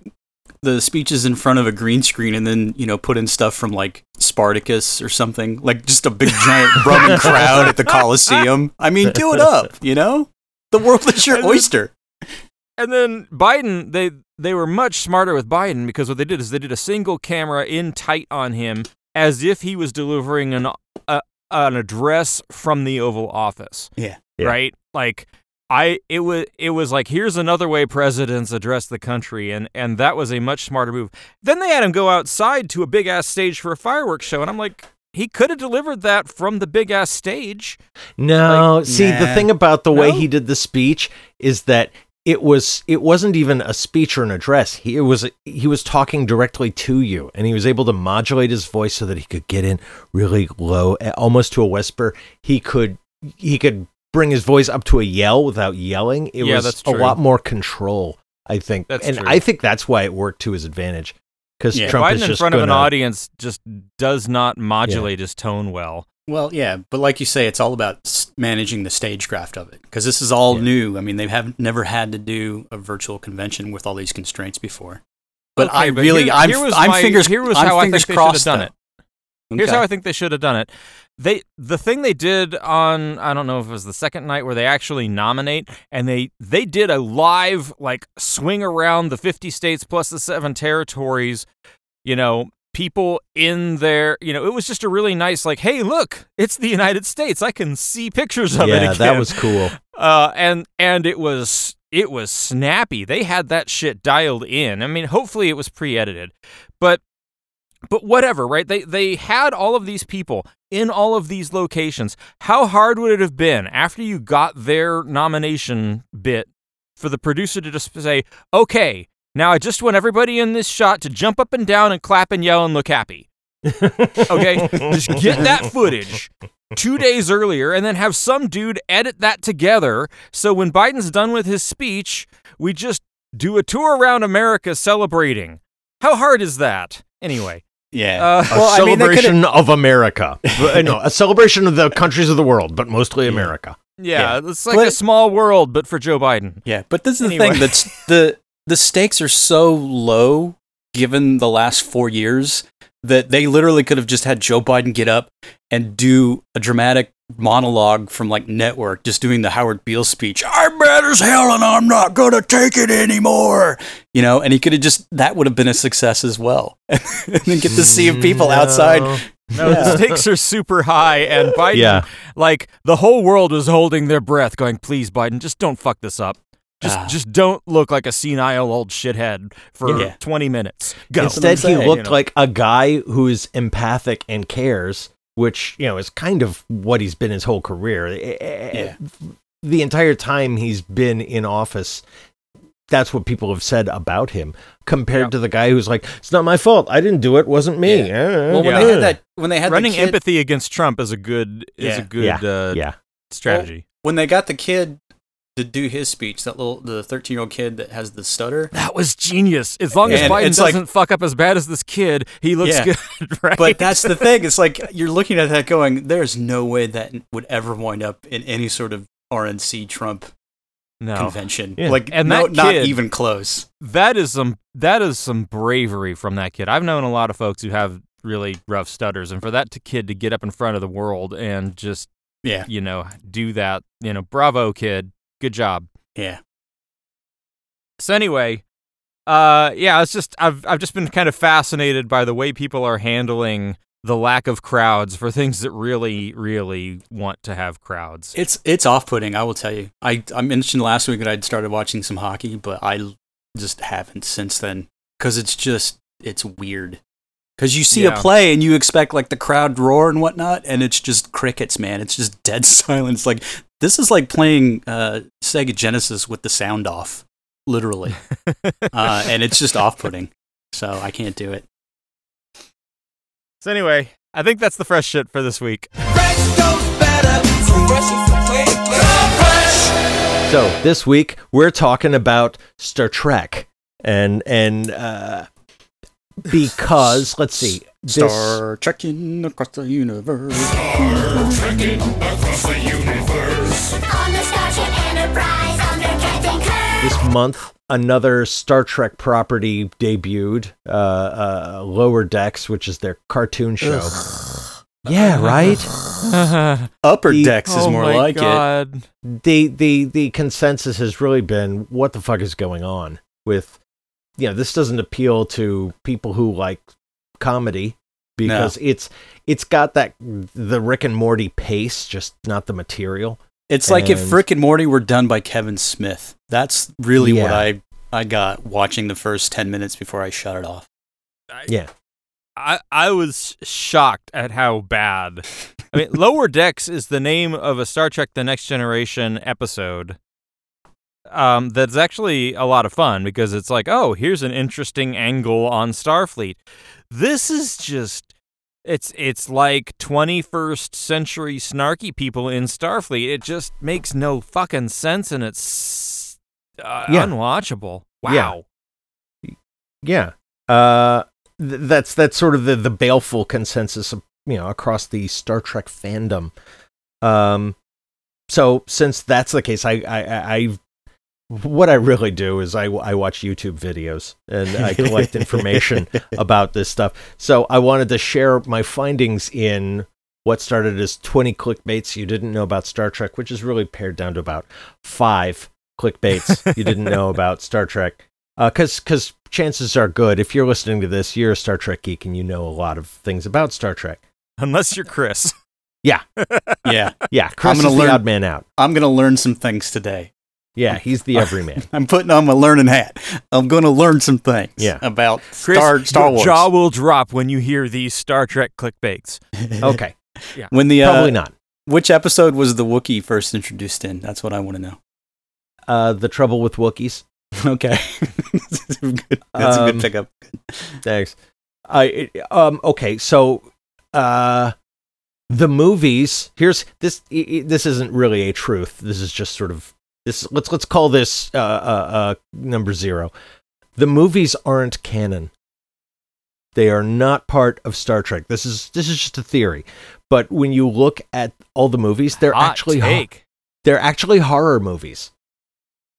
the speeches in front of a green screen and then, you know, put in stuff from like Spartacus or something. Like just a big giant Roman crowd at the Coliseum. I mean, do it up, you know? The world is your And then- oyster. And then Biden, they they were much smarter with Biden because what they did is they did a single camera in tight on him as if he was delivering an a, an address from the Oval Office. Yeah. Yeah. Right? Like I it was it was like here's another way presidents address the country and and that was a much smarter move. Then they had him go outside to a big ass stage for a fireworks show and I'm like he could have delivered that from the big ass stage. No, Like, see the thing about the way he did the speech is that it was it wasn't even a speech or an address. He it was he was talking directly to you, and he was able to modulate his voice so that he could get in really low, almost to a whisper. He could he could bring his voice up to a yell without yelling. It Yeah, was that's a lot more control, I think, That's and true. I think that's why it worked to his advantage because Yeah. Trump Biden is in just front of an audience just does not modulate his tone well. Well, yeah, but like you say, it's all about managing the stagecraft of it because this is all Yeah. new. I mean, they have never had to do a virtual convention with all these constraints before. But Okay, I but really, here- I'm, here was I'm my- fingers, here was I'm how I fingers think they should have done though. it. Here's Okay. how I think they should have done it. They the thing they did on I don't know if it was the second night where they actually nominate and they they did a live like swing around the 50 states plus the 7 territories, you know, people in there, you know, it was just a really nice like, "Hey, look, it's the United States. I can see pictures of it Yeah, that was cool. uh, and and it was it was snappy. They had that shit dialed in. I mean, hopefully it was pre-edited, but but whatever, right? They they had all of these people in all of these locations. How hard would it have been after you got their nomination bit for the producer to just say, "Okay, now I just want everybody in this shot to jump up and down and clap and yell and look happy." okay, just get that footage two days earlier and then have some dude edit that together. So when Biden's done with his speech, we just do a tour around America celebrating. How hard is that? Anyway, Yeah. uh, A Well, I mean, celebration of America. Uh, no, a celebration of the countries of the world, but mostly America. yeah, it's like But- a small world, but for Joe Biden. Yeah, but this is the thing that's the the stakes are so low given the last four years that they literally could have just had Joe Biden get up and do a dramatic monologue from like network, just doing the Howard Beale speech. I'm mad as hell and I'm not gonna take it anymore. You know, and he could have just that would have been a success as well. and then get to see people mm, outside. No, the stakes are super high, and Biden, Yeah. like the whole world was holding their breath, going, "Please, Biden, just don't fuck this up. Just, Ah. just don't look like a senile old shithead for Yeah. 20 minutes. Go." Instead, he saying, you looked know. like a guy who's empathic and cares, which you know is kind of what he's been his whole career. Yeah. The entire time he's been in office, that's what people have said about him. Compared Yeah. to the guy who's like, "It's not my fault. I didn't do it. Wasn't me." Yeah. Eh, Well, when eh, they eh." had that, when they had Running the kid, empathy against Trump is a good is Yeah. a good yeah, uh, yeah, strategy. when they got the kid to do his speech, that little the thirteen year old kid that has the stutter. that was genius. As long as And Biden doesn't fuck up as bad as this kid, he looks Yeah. good, right? But that's the thing. It's like you're looking at that going, there's no way that would ever wind up in any sort of RNC Trump no. convention. Yeah. Like, And no, that not even close. that is some that is some bravery from that kid. I've known a lot of folks who have really rough stutters, and for that to kid to get up in front of the world and just Yeah, you know do that, you know, bravo, kid, good job. yeah. So anyway, uh, yeah, it's just I've I've just been kind of fascinated by the way people are handling the lack of crowds for things that really really want to have crowds. It's it's off putting. I will tell you. I I mentioned last week that I'd started watching some hockey, but I just haven't since then because it's just it's weird. Because you see Yeah. a play and you expect like the crowd roar and whatnot, and it's just crickets, man. It's just dead silence. Like this is like playing uh, Sega Genesis with the sound off, literally, uh, and it's just off putting. So I can't do it. So anyway, I think that's the fresh shit for this week. So this week we're talking about Star Trek, and and uh, because let's see, this, Star trekking across the universe. On the Starship Enterprise under Captain Kirk. this month another Star Trek property debuted, uh, uh, Lower Decks, which is their cartoon show. Yeah, right. Upper The- Decks is oh more my like it. The the the consensus has really been what the fuck is going on with you know this doesn't appeal to people who like comedy because it's it's got that the Rick and Morty pace just not the material It's like if And- Rick and Morty were done by Kevin Smith. That's really what I I got watching the first ten minutes before I shut it off. yeah I, I was shocked at how bad. I mean, Lower Decks is the name of a Star Trek The Next Generation episode. Um, that's actually a lot of fun because it's like, oh, here's an interesting angle on Starfleet. This is just it's it's like 21st century snarky people in Starfleet. It just makes no fucking sense and it's uh, Yeah. unwatchable. Wow. yeah yeah. uh th- that's that's sort of the the baleful consensus of, you know across the Star Trek fandom um so since that's the case I I I what I really do is I, I watch YouTube videos and I collect information about this stuff. So I wanted to share my findings in what started as 20 clickbaits you didn't know about Star Trek, which is really pared down to about five clickbaits you didn't know about Star Trek. Uh, because because chances are good, if you're listening to this, you're a Star Trek geek and you know a lot of things about Star Trek. Unless you're Chris. Yeah, Yeah, yeah. Chris gonna is learn- the odd man out. I'm gonna learn some things today. Yeah, he's the everyman. I'm putting on my learning hat. I'm gonna learn some things. Yeah. about Chris, Star Star your Wars. jaw will drop when you hear these Star Trek clickbaits. Okay, Yeah. when the uh, probably not. which episode was the Wookiee first introduced in? That's what I want to know. Uh, the trouble with Wookiees. Okay, That's a good- that's a Um, good pickup. Thanks. I um okay, so uh the movies, here's this this isn't really a truth. This is just sort of this let's let's call this uh uh, uh number 0. The movies aren't canon. They are not part of Star Trek. This is this is just a theory. But when you look at all the movies, they're Hot actually ho- they're actually horror movies.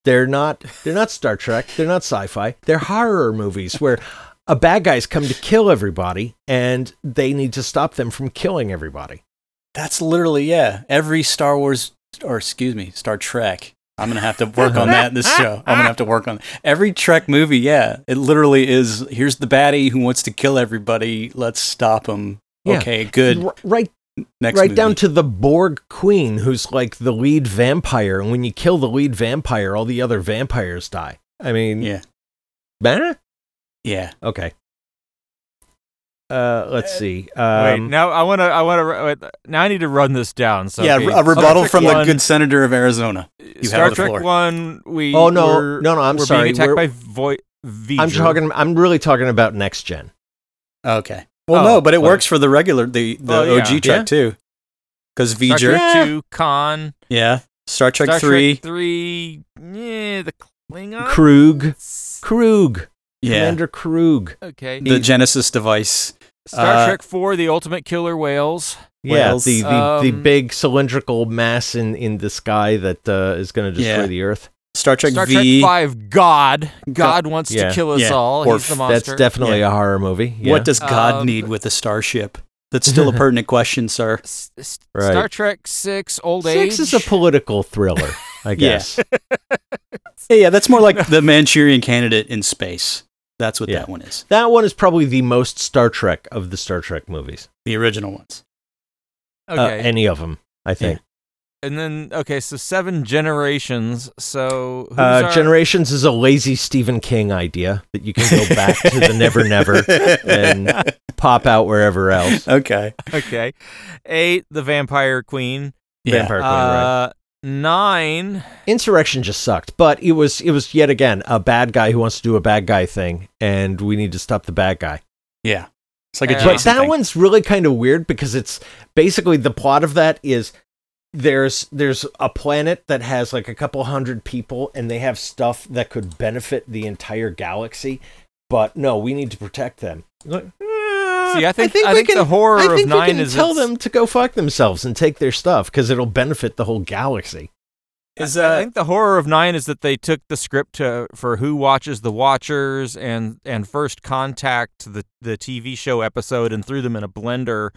They're not they're not Star Trek, they're not sci-fi. They're horror movies where a bad guy's come to kill everybody, and they need to stop them from killing everybody. That's literally yeah. Every Star Wars or excuse me, Star Trek. I'm gonna have to work on that in this show. I'm gonna have to work on that. every Trek movie. Yeah, it literally is. Here's the baddie who wants to kill everybody. Let's stop him. Yeah. Okay, good. R- right Next, right down to the Borg Queen, who's like the lead vampire, and when you kill the lead vampire, all the other vampires die. I mean, yeah, Bah? yeah. Okay. Uh, let's see. Wait, Um, now I want to. I want to. Now I need to run this down. So yeah, okay, a rebuttal Star from Trek the one- good senator of Arizona. You Star have the Trek floor. one. We. Oh, no, were- no, no, I'm we're sorry, Being attacked we're- by Voy- I'm talking. I'm really talking about next gen. Okay. Well, Oh, no, but it well- works for the regular, the the Oh, yeah. OG Trek Yeah. too. Because Star V'ger, Trek Yeah. two, Khan, yeah. Star Trek Star three, Trek three. Yeah, the Klingon. Kruge. Kruge. Yeah. Commander Kruge. Okay. The Genesis device. Star uh, Trek four, the ultimate killer whales. Yeah, Whales. the the, the Um, big cylindrical mass in, in the sky that uh, is going to destroy Yeah. the Earth. Star Trek Star V. Trek five, God. God wants Yeah. to kill us Yeah. all. Or He's the monster. That's definitely a horror movie. Yeah. What does God Um, need with a starship? That's still a pertinent question, sir. S- s- Right. Star Trek six, old Six age. is a political thriller, I guess. Yeah, yeah, that's more like the Manchurian Candidate in space. That's what Yeah. that one is. that one is probably the most Star Trek of the Star Trek movies. The original ones. Uh, okay. any of them, I think. and then okay, so seven generations. So who's Uh, our- Generations is a lazy Stephen King idea that you can go back to the Never Never and pop out wherever else. okay. Okay, eight, the Vampire Queen. Yeah. Vampire Queen, right? Nine. Insurrection just sucked, but it was it was yet again a bad guy who wants to do a bad guy thing, and we need to stop the bad guy. Yeah. It's like a But that thing. one's really kind of weird because it's basically the plot of that is there's there's a planet that has like a couple hundred people and they have stuff that could benefit the entire galaxy, but no, we need to protect them. Like, eh, See, I think- I we think the horror I of think we nine can is tell it's- them to go fuck themselves and take their stuff because it'll benefit the whole galaxy. Is I uh, think the horror of nine is that they took the script to, for Who Watches the Watchers and and First Contact, the the TV show episode, and threw them in a blender.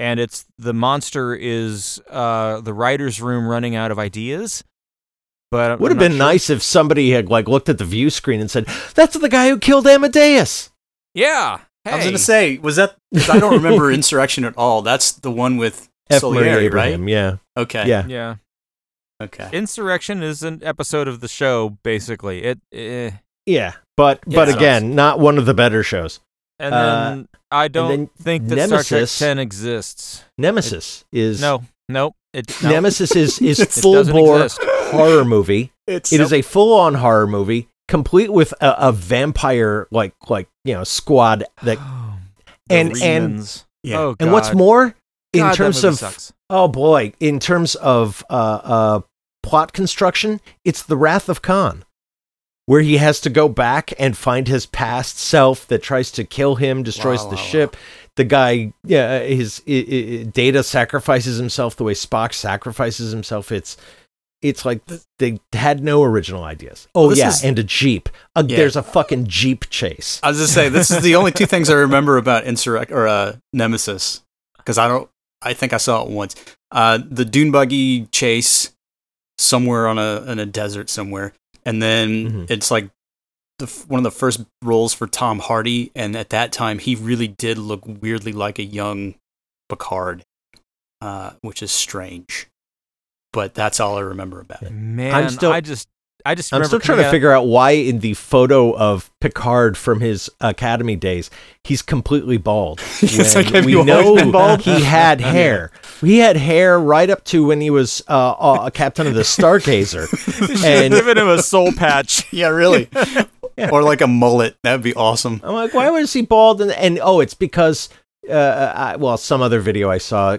And it's the monster is uh, the writers' room running out of ideas. But I'm Would have been sure. nice if somebody had like looked at the view screen and said, "That's the guy who killed Amadeus." Yeah, I was gonna say, was that? 'cause I don't remember Insurrection at all. That's the one with F. Murray Salieri, right? Abraham, yeah, Okay. yeah. Yeah, Okay. Insurrection is an episode of the show. Basically, it. Eh. Yeah, but Yeah, but it again, not one of the better shows. And Uh, then I don't then think that Star Trek Nemesis- Ten exists. Nemesis is No, nope. It, no, Nemesis is is full bore exist. horror movie. It's It is a full on horror movie, complete with a, a vampire like like you know squad that. The and- and- Yeah. Oh, And what's more, in God, terms of sucks. oh boy, in terms of uh, uh, plot construction, it's the Wrath of Khan. Where he has to go back and find his past self that tries to kill him, destroys Wow, the wow, wow. ship. The guy, yeah, his i i Data sacrifices himself the way Spock sacrifices himself. It's, it's like they had no original ideas. Oh this yeah, is- and a jeep. Uh, Yeah. There's a fucking jeep chase. I was just say this is the only two things I remember about Insurrect or uh, Nemesis because I don't. I think I saw it once. Uh, the dune buggy chase somewhere on a in a desert somewhere, and then Mhm. it's like the, one of the first roles for Tom Hardy, and at that time he really did look weirdly like a young Picard, uh, which is strange. But that's all I remember about it. Man, still- I just, I just I'm still trying coming to out- figure out why in the photo of Picard from his academy days, he's completely bald. It's When like, have we you know been bald? he had hair. He had hair right up to when he was uh, uh, a captain of the Stargazer. and giving him a soul patch. Yeah, really. Or like a mullet. That'd be awesome. I'm like, why was he bald? And, and oh, it's because, uh, I, well, some other video I saw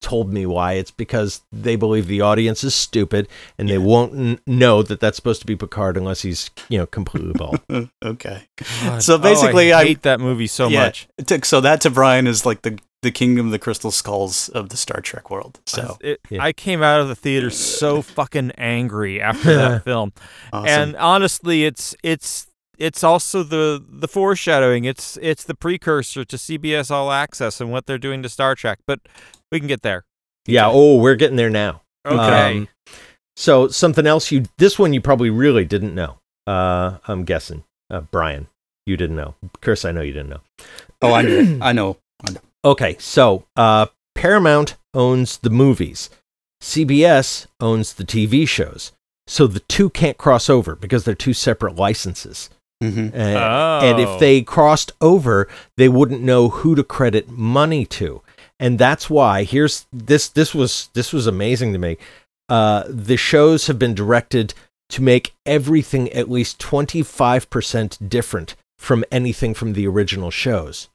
told me why. It's because they believe the audience is stupid and they won't n- know that that's supposed to be Picard unless he's, you know, completely bald. okay. God. So basically, oh, I I- hate that movie so Yeah, much. it took- so that to Brian is like the the kingdom of the crystal skulls of the Star Trek world. So It- Yeah. I came out of the theater so fucking angry after that film, awesome. and honestly, it's it's it's also the the foreshadowing. It's it's the precursor to CBS All Access and what they're doing to Star Trek. But we can get there. Yeah. Oh, we're getting there now. Okay. Um, so something else you this one you probably really didn't know. Uh, I'm guessing, uh, Brian, you didn't know. Chris, I know you didn't know. Oh, I know. I know. I know. Okay, so uh, Paramount owns the movies. CBS owns the TV shows. So the two can't cross over because they're two separate licenses. Mhm. Uh, And Oh. if they crossed over, they wouldn't know who to credit money to. And that's why here's this this was this was amazing to me. Uh, the shows have been directed to make everything at least 25% different from anything from the original shows.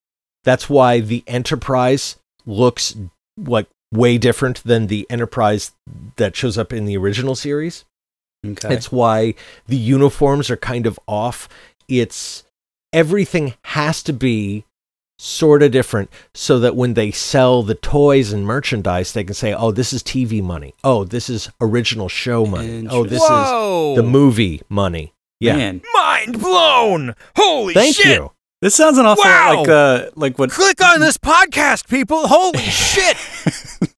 That's why the Enterprise looks like way different than the Enterprise that shows up in the original series. Okay. It's why the uniforms are kind of off. It's everything has to be sort of different so that when they sell the toys and merchandise, they can say, oh, this is TV money. Oh, this is original show money. Oh, this Whoa! is the movie money. Yeah. Man, Mind blown! Holy Thank shit! you. This sounds an awful lot like uh, like what Click on this podcast, people! Holy shit!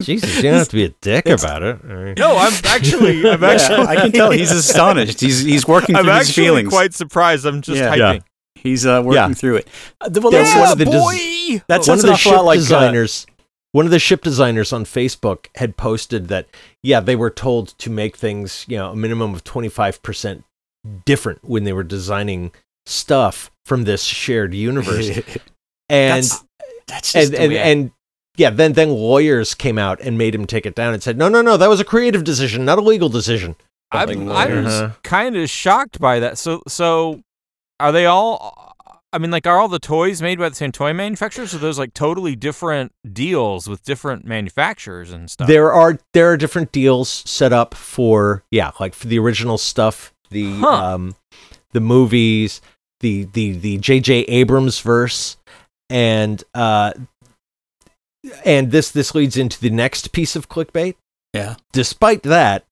Jesus, you don't have to be a dick about it. All right. No, I'm actually, I'm Yeah, actually, I can tell he's astonished. He's he's working I'm through his actually feelings. quite surprised. I'm just Yeah. typing. He's uh, working Yeah. through it. Uh, th- well, Yeah, that's, one of the des- boy! that one of the ship like uh, designers one of the ship designers on facebook had posted that yeah they were told to make things you know a minimum of 25% different when they were designing stuff from this shared universe and that's, that's just and the and, I- and yeah then then lawyers came out and made him take it down and said no no no that was a creative decision not a legal decision I'm, Something I'm Uh-huh. kind of shocked by that. So, so are they all? I mean, like, are all the toys made by the same toy manufacturers? Or are those like totally different deals with different manufacturers and stuff? there are there are different deals set up for yeah like for the original stuff the Huh. um the movies the the the jj abrams verse and uh and this this leads into the next piece of clickbait yeah. despite that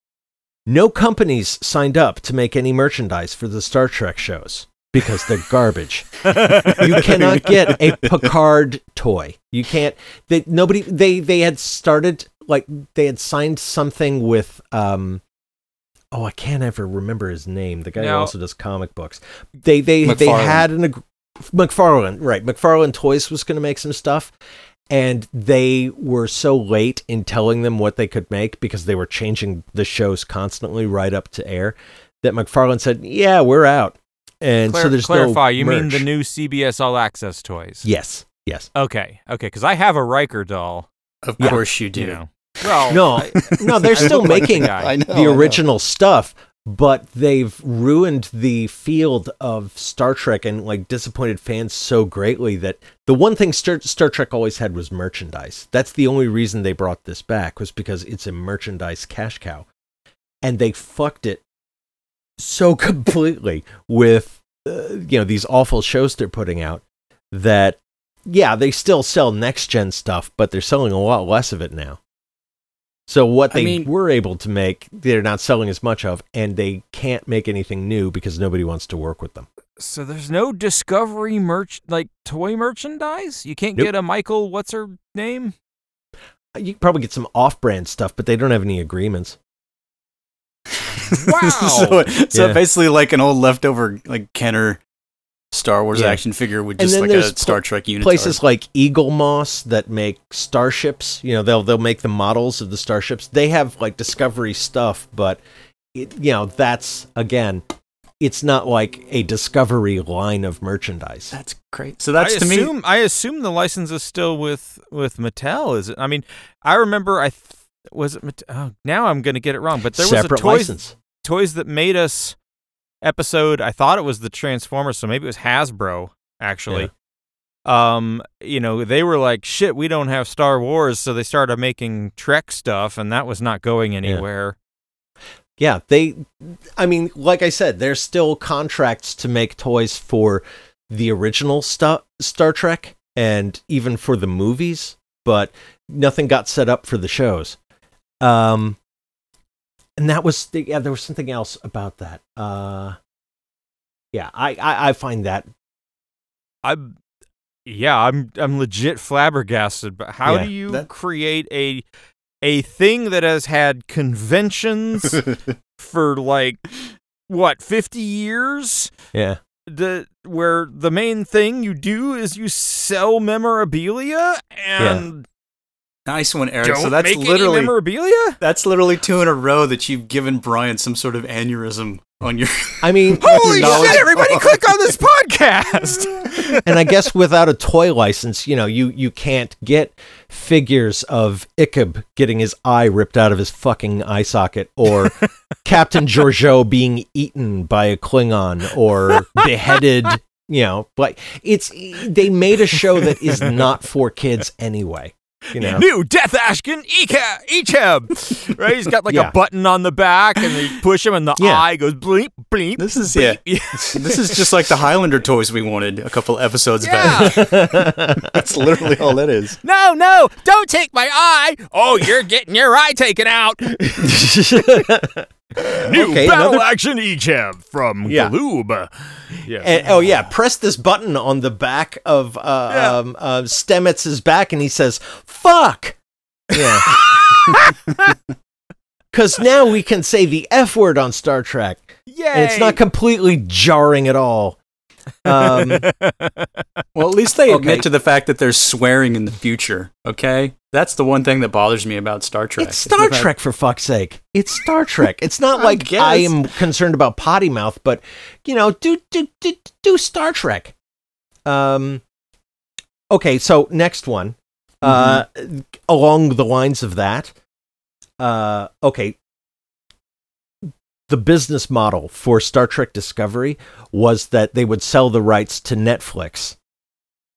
no companies signed up to make any merchandise for the star trek shows because they're garbage you cannot get a Picard toy. You can't. They nobody. They they had started like they had signed something with um. Oh, I can't ever remember his name. The guy who also does comic books. They they they had an ag- McFarlane right. McFarlane Toys was going to make some stuff, and they were so late in telling them what they could make because they were changing the shows constantly right up to air. That McFarlane said, "Yeah, we're out." And Clar- so there's no clarify. no you mean the new CBS All Access toys? Yes, yes. Okay, okay. Because I have a Riker doll. Of Yeah. course you do. You know. Well, No, I- no, they're still like the making know. the original stuff, but they've ruined the field of Star Trek and like disappointed fans so greatly that the one thing Star, Star Trek always had was merchandise. That's the only reason they brought this back was because it's a merchandise cash cow, and they fucked it so completely with uh, you know these awful shows they're putting out that yeah they still sell next gen stuff, but they're selling a lot less of it now. So what I they mean- were able to make, they're not selling as much of, and they can't make anything new because nobody wants to work with them. So there's no Discovery merch, like toy merchandise. You can't Nope. get a Michael. What's her name? Uh, you can probably get some off-brand stuff, but they don't have any agreements. Wow. so so Yeah. basically, like an old leftover like Kenner Star Wars Yeah. action figure with just then like a there's pl- Star Trek unit. Places like Eaglemoss that make starships, you know, they'll they'll make the models of the starships. They have like Discovery stuff, but it, you know, that's again, it's not like a Discovery line of merchandise. That's great. So that's I to me. I assume the license is still with with Mattel. Is it? I mean, I remember I th- was it. Mat- oh, now I'm going to get it wrong, but there Separate was a toys license. toys that made us episode. I thought it was the Transformers, so maybe it was Hasbro actually. Um, you know, they were like, "Shit, we don't have Star Wars," so they started making Trek stuff, and that was not going anywhere. Yeah, they I mean, like I said, there's still contracts to make toys for the original stu- Star Trek and even for the movies, but nothing got set up for the shows. Um and that was yeah, there was something else about that. Uh yeah, I, I I find that I'm yeah, I'm I'm legit flabbergasted. But how Yeah, do you that- create a a thing that has had conventions for like what 50 years? yeah. The where the main thing you do is you sell memorabilia and Nice one, Eric. don't so that's make literally any memorabilia. that's literally two in a row that you've given Brian some sort of aneurysm on your. I mean, Holy knowledge. shit! Everybody, click on this podcast. and I guess without a toy license, you know, you you can't get figures of Ichabod getting his eye ripped out of his fucking eye socket, or Captain Georgiou being eaten by a Klingon, or beheaded. You know, but it's they made a show that is not for kids anyway. You know, New Death Ashkin Eka Icheb. Right? He's got like Yeah. a button on the back and they push him and the Yeah. eye goes bleep, bleep. This is yeah. this is just like the Highlander toys we wanted a couple episodes Yeah. back. That's literally all that is. no, no, don't take my eye. Oh, you're getting your eye taken out. New Okay, battle another- action Icheb from Yeah. Galoob. Yes. And, oh yeah, press this button on the back of uh, Yeah. um, uh, Stamets's back, and he says "fuck." Yeah. Because now we can say the F word on Star Trek, Yay. and it's not completely jarring at all. Um, Well, at least they Okay. admit to the fact that there's swearing in the future. Okay, that's the one thing that bothers me about Star Trek. it's Star fact- Trek for fuck's sake. It's Star Trek. It's not like guess. I am concerned about potty mouth, but you know, do do do do Star Trek. Um. Okay, so next one. Uh, along the lines of that. Uh, okay. The business model for Star Trek Discovery was that they would sell the rights to Netflix.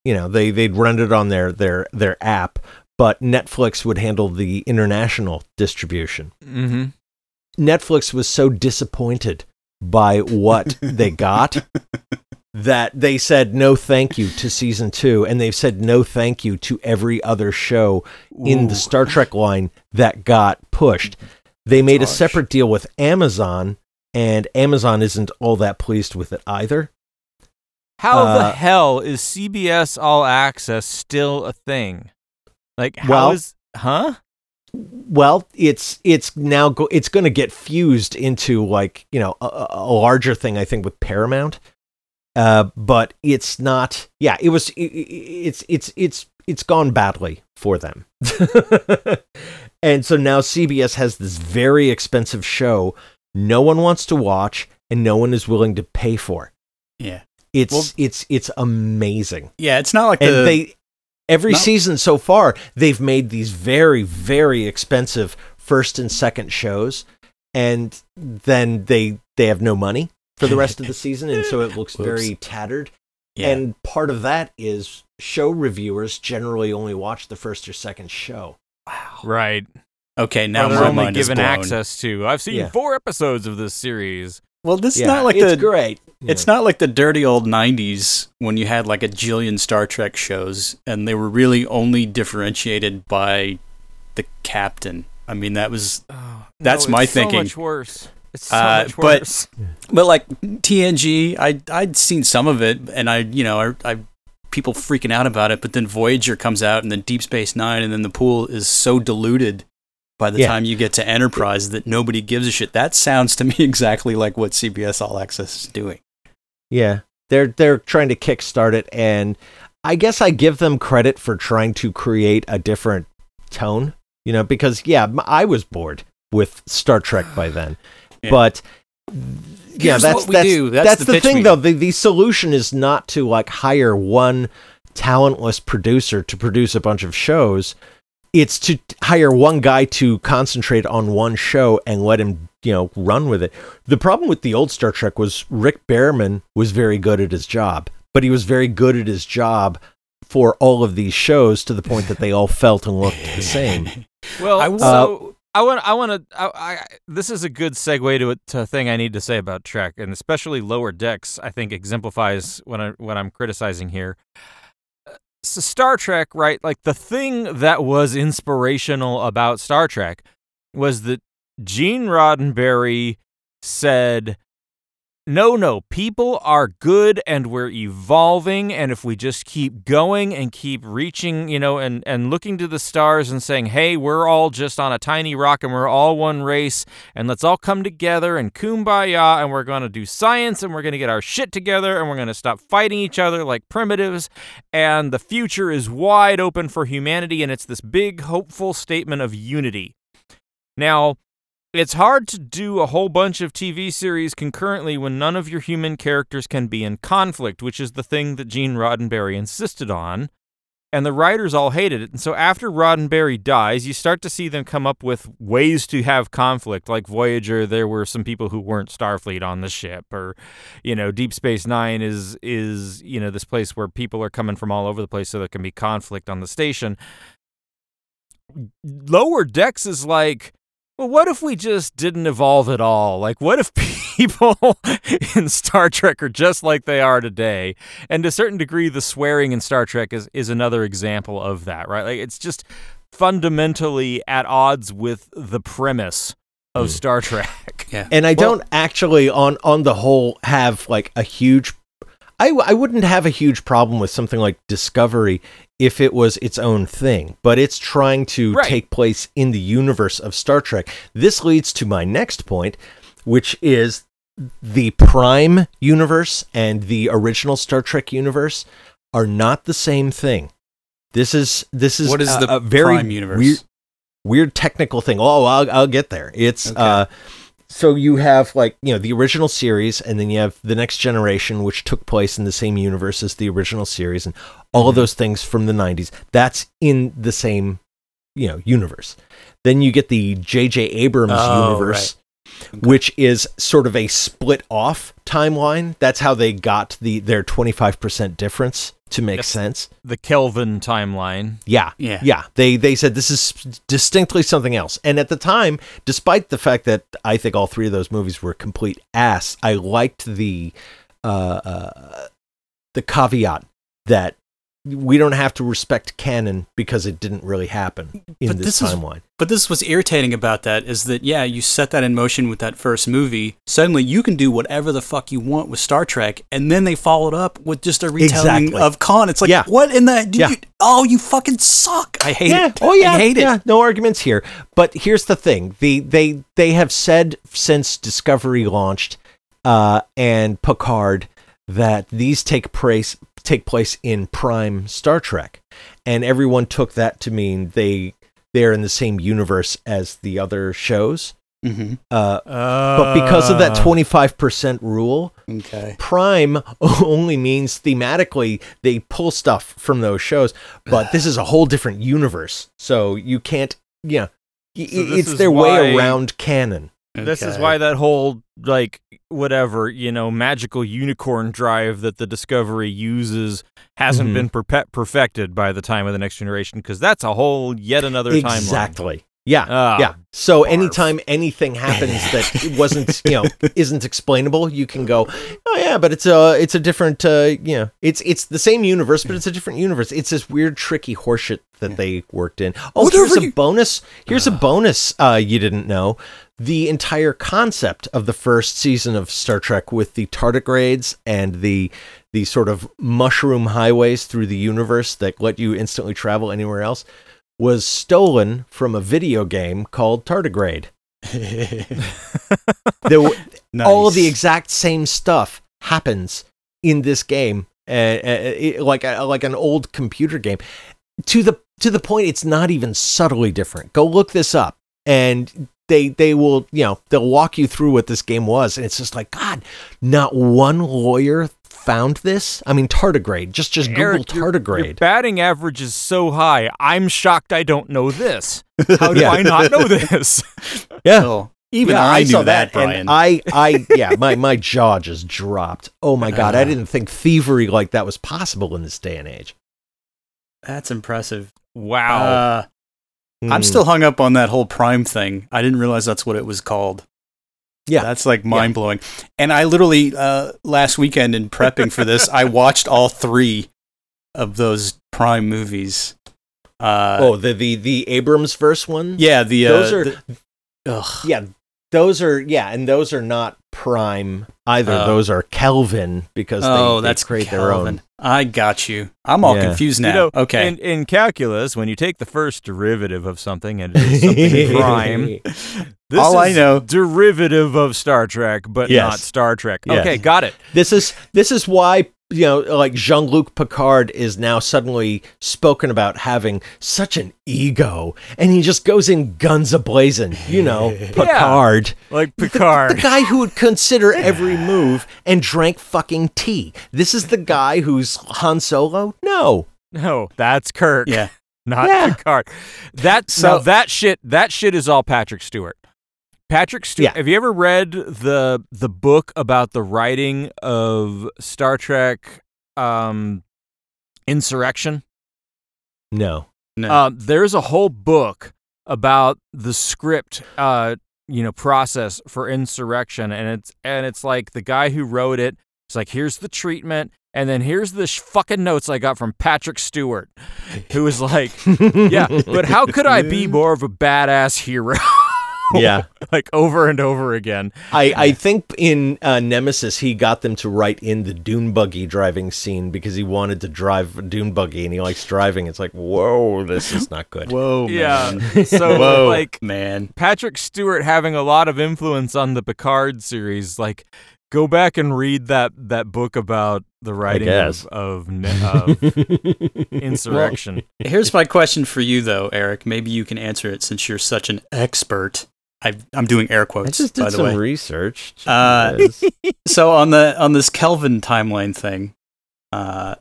You know, they they'd run it on their their their app, but Netflix would handle the international distribution. mm-hmm. Netflix was so disappointed by what they got that they said no thank you to season 2 and they've said no thank you to every other show in the Star Trek line that got pushed. They made a separate deal with Amazon and Amazon isn't all that pleased with it either. How the Uh, hell is CBS All Access still a thing? Like, how Well- is huh? Well, it's it's now go, it's going to get fused into like you know a, a larger thing. I think with Paramount, uh, but it's not. Yeah, it was. i- i- It's it's it's it's gone badly for them, and so now CBS has this very expensive show no one wants to watch and no one is willing to pay for. Yeah, It's Well- it's it's amazing yeah. It's not like and the they every No. season so far they've made these very very expensive first and second shows and then they they have no money for the rest of the season and so it looks very tattered yeah. and part of that is show reviewers generally only watch the first or second show Right. okay, now Now they're only given blown. access to. I've seen Yeah. four episodes of this series. Well, this is not like it's the great It's not like the dirty old 90s when you had like a jillion Star Trek shows and they were really only differentiated by the captain. I mean, that was. Oh, That's no, my it's thinking. So much worse. It's so Uh, much but- worse. But like TNG, I, I'd seen some of it and I, you know, I, I. People freaking out about it, but then Voyager comes out and then Deep Space Nine, and then the pool is so diluted by the Yeah. time you get to Enterprise that nobody gives a shit. That sounds to me exactly like what CBS All Access is doing. Yeah, they're they're trying to kickstart it, and I guess I give them credit for trying to create a different tone. You know, because yeah, I was bored with Star Trek by then, Yeah. but yeah, Here's that's what we that's, do. That's the the, pitch thing meeting. though. The the solution is not to like hire one talentless producer to produce a bunch of shows. It's to hire one guy to concentrate on one show and let him, you know, run with it. The problem with the old Star Trek was Rick Berman was very good at his job, but he was very good at his job for all of these shows to the point that they all felt and looked the same. Well, I w- so I want, I want to. I, I, this is a good segue to a, to a thing I need to say about Trek, and especially Lower Decks. I think exemplifies what I what I'm criticizing here. So Star Trek, right? Like the thing that was inspirational about Star Trek was that Gene Roddenberry said, no, no, people are good and we're evolving. And if we just keep going and keep reaching, you know, and, and looking to the stars and saying, hey, we're all just on a tiny rock and we're all one race and let's all come together and kumbaya and we're going to do science and we're going to get our shit together and we're going to stop fighting each other like primitives. And the future is wide open for humanity. And it's this big, hopeful statement of unity. Now, it's hard to do a whole bunch of TV series concurrently when none of your human characters can be in conflict, which is the thing that Gene Roddenberry insisted on. And the writers all hated it. And so after Roddenberry dies, you start to see them come up with ways to have conflict. Like Voyager, there were some people who weren't Starfleet on the ship, or you know, Deep Space Nine is is you know this place where people are coming from all over the place, so there can be conflict on the station. Lower Decks is like well, what if we just didn't evolve at all? Like, what if people in Star Trek are just like they are today? And to a certain degree, the swearing in Star Trek is, is another example of that, right? Like, it's just fundamentally at odds with the premise of hmm. Star Trek. Yeah. And I Well- don't actually, on on the whole, have like a huge. I, I wouldn't have a huge problem with something like Discovery if it was its own thing, but it's trying to Right. take place in the universe of Star Trek. This leads to my next point, which is the Prime universe and the original Star Trek universe are not the same thing. This is this is What is a, the a very Prime universe? weird weird technical thing. Oh, I'll I'll get there. It's Okay. uh so you have like, you know, the original series and then you have the next generation which took place in the same universe as the original series and all Mm-hmm. of those things from the 90s. That's in the same, you know, universe. Then you get the J.J. Abrams Oh, universe, which is sort of a split off timeline. That's how they got the their 25% difference to make Yes. sense. The Kelvin timeline. Yeah. Yeah. Yeah. They they said this is distinctly something else. And at the time, despite the fact that I think all three of those movies were complete ass, I liked the uh, uh the caveat that we don't have to respect canon because it didn't really happen in But this, this is- timeline. But this was irritating about that is that yeah, you set that in motion with that first movie. Suddenly you can do whatever the fuck you want with Star Trek, and then they followed up with just a retelling Exactly. of Khan. It's like Yeah. what in the did Yeah. you, oh you fucking suck. I hate yeah. it. Oh yeah. I hate yeah. it. No arguments here. But here's the thing: the they they have said since Discovery launched uh, and Picard that these take place take place in Prime Star Trek, and everyone took that to mean they they're in the same universe as the other shows. Mm-hmm. Uh, but because of that Uh, twenty five percent rule, Okay. Prime only means thematically they pull stuff from those shows, but this is a whole different universe. So you can't, yeah, y- So it's is their way around canon. This is why that whole like whatever you know magical unicorn drive that the Discovery uses hasn't Mhm. been perfected by the time of the next generation because that's a whole yet another timeline. Exactly. Yeah. Ah, yeah. So barf. anytime anything happens that wasn't you know, isn't explainable, you can go, oh yeah, but it's a it's a different, uh, you know, it's it's the same universe, but it's a different universe. It's this weird, tricky horseshit that they worked in. Oh, Whatever here's a you- bonus. Here's a bonus. Uh, you didn't know the entire concept of the first season of Star Trek with the tardigrades and the the sort of mushroom highways through the universe that let you instantly travel anywhere else was stolen from a video game called Tardigrade. There were, All of the exact same stuff happens in this game, uh, uh, it- like a, like an old computer game, to the to the point it's not even subtly different. Go look this up, and they they will you know they'll walk you through what this game was, and it's just like God, not one lawyer found this. I mean, tardigrade. Just just Google Eric, your- Your tardigrade. batting average is so high. I'm shocked I don't know this. How do Yeah. I not know this? yeah. Oh, even Yeah, I, knew saw that, and Brian. I, I, yeah, my, my jaw just dropped. Oh my god, I Uh. didn't think thievery like that was possible in this day and age. That's impressive. Wow. Uh, I'm Mm. still hung up on that whole Prime thing. I didn't realize that's what it was called. Yeah. That's like mind blowing. And I literally, uh, last weekend in prepping for this, I watched all three of those Prime movies. Uh, oh the the the Abrams verse one. yeah, the, uh, those are the- yeah, those are yeah, and those are not Prime. Either Oh. those are Kelvin because oh, they, they that's create Kelvin. their own. I got you. I'm all Yeah. confused now. You know, okay. In, in calculus, when you take the first derivative of something and it is something prime, this All I is know- derivative of Star Trek, but Yes. not Star Trek. Yes. Okay, got it. This is this is why you know like Jean-Luc Picard is now suddenly spoken about having such an ego and he just goes in guns ablazing, you know, Picard. Like Picard. the guy who would consider every move and drank fucking tea. This is the guy who's Han Solo? No. no, that's Kirk. yeah. not Yeah. Picard. That So- that shit that shit is all Patrick Stewart. Patrick Stewart. Yeah. Have you ever read the the book about the writing of Star Trek um Insurrection? No. No. Uh, there's a whole book about the script uh you know process for Insurrection and it's and it's like the guy who wrote it it's like here's the treatment and then here's the sh- fucking notes I got from Patrick Stewart who was like yeah, but how could I be more of a badass hero? Yeah. like over and over again. I, I think in uh, Nemesis he got them to write in the dune buggy driving scene because he wanted to drive a dune buggy and he likes driving. It's like, whoa, this is not good. Whoa, Yeah. man. So Whoa, like man. Patrick Stewart having a lot of influence on the Picard series, like go back and read that that book about the writing of, of, of insurrection. Here's my question for you, though, Eric. Maybe you can answer it since you're such an expert. I, I'm doing air I quotes, just by did the some way. research. Uh, Jeez. so on the on this Kelvin timeline thing, uh,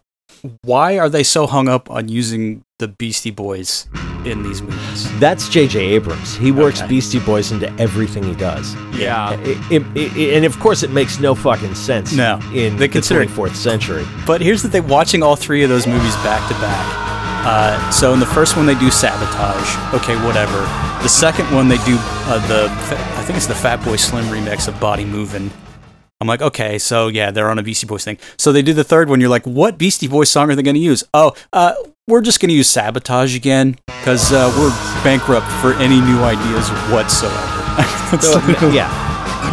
why are they so hung up on using the Beastie Boys in these movies? That's J.J. Abrams. He works Okay. Beastie Boys into everything he does. yeah. It- it- it- and of course, it makes no fucking sense. No. in They the consider- 24th century. But here's the thing: watching all three of those movies back to back. Uh, so in the first one they do sabotage. Okay, whatever. The second one they do uh, the I think it's the Fatboy Slim remix of Body Movin'. I'm like, okay, so yeah, they're on a Beastie Boys thing. So they do the third one. You're like, what Beastie Boys song are they going to use? Oh, uh, we're just going to use sabotage again because uh, we're bankrupt for any new ideas whatsoever. So, yeah,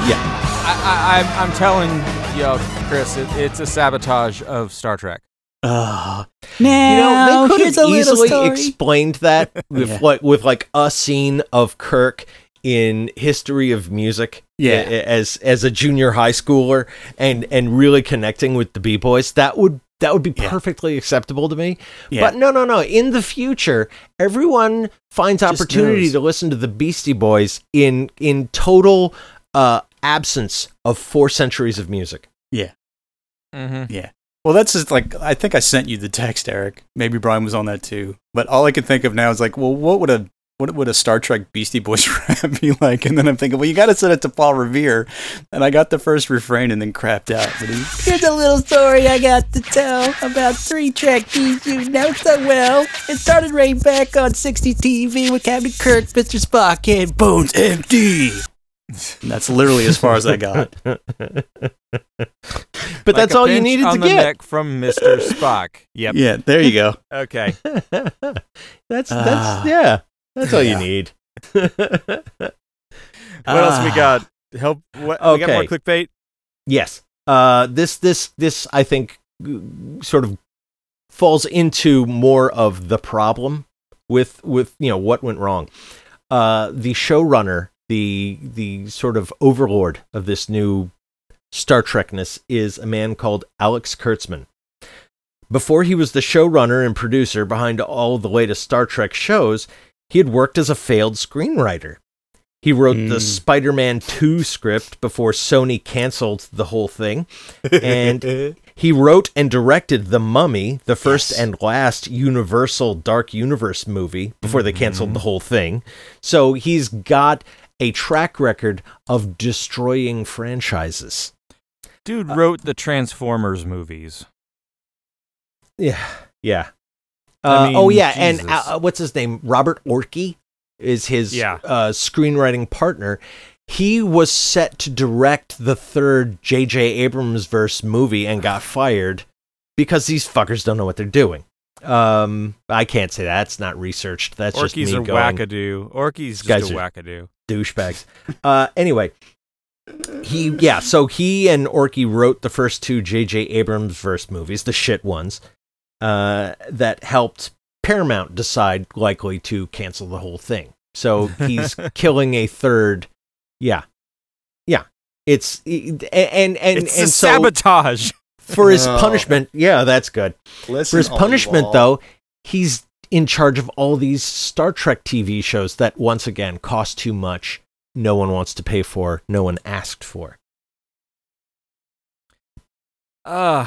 yeah. I, I, I'm, I'm telling you, Chris, it, it's a sabotage of Star Trek. Ah. You know, they could here's have a little easily explained that with Yeah. like with like a scene of Kirk in History of Music, Yeah. as as a junior high schooler, and and really connecting with the B boys. That would that would be Yeah. perfectly acceptable to me. Yeah. But no, no, no. In the future, everyone finds Just opportunity knows. to listen to the Beastie Boys in in total uh, absence of four centuries of music. Yeah mm-hmm. Yeah. Well, that's just like I think I sent you the text, Eric. Maybe Brian was on that too. But all I can think of now is like, well, what would a what would a Star Trek Beastie Boys rap be like? And then I'm thinking, well, you got to send it to Paul Revere. And I got the first refrain and then crapped out. But he, Here's a little story I got to tell about three Trekkies you know so well. It started right back on 60 TV with Captain Kirk, Mr. Spock, and Bones empty. And that's literally as far as I got. But that's all you needed on to the get. from Mr. Spock. Yep. Yeah, there you go. Okay. that's that's Ah. yeah. That's all you need. What else we Ah. got? Help. What? We got more clickbait. Yes. Uh, this this this I think sort of falls into more of the problem with with you know what went wrong. Uh, the showrunner, the the sort of overlord of this new Star Trekness is a man called Alex Kurtzman. Before he was the showrunner and producer behind all the latest Star Trek shows, he had worked as a failed screenwriter. He wrote the Mm. Spider Man 2 script before Sony canceled the whole thing. And he wrote and directed The Mummy, the first Yes. and last Universal Dark Universe movie before they canceled the whole thing. So he's got a track record of destroying franchises. Dude wrote the Transformers movies. Yeah. Yeah. I Uh, mean, oh yeah, and uh, what's his name? Robert Orkey is his Yeah. uh, screenwriting partner. He was set to direct the third J.J. Abrams verse movie and got fired because these fuckers don't know what they're doing. Um, I can't say that. It's not researched. That's just Orky's me a going wackadoo. Orky's guys just a are- wackadoo. douchebags. Uh, anyway, he yeah, so he and Orky wrote the first two J.J. Abrams verse movies, the shit ones, uh, that helped Paramount decide likely to cancel the whole thing. So he's killing a third. Yeah, yeah. It's and and and, it's and so sabotage. for his Oh. punishment. Yeah, that's good. Listen, For his punishment, though, he's in charge of all these Star Trek TV shows that, once again, cost too much. No one wants to pay for. No one asked for. Uh,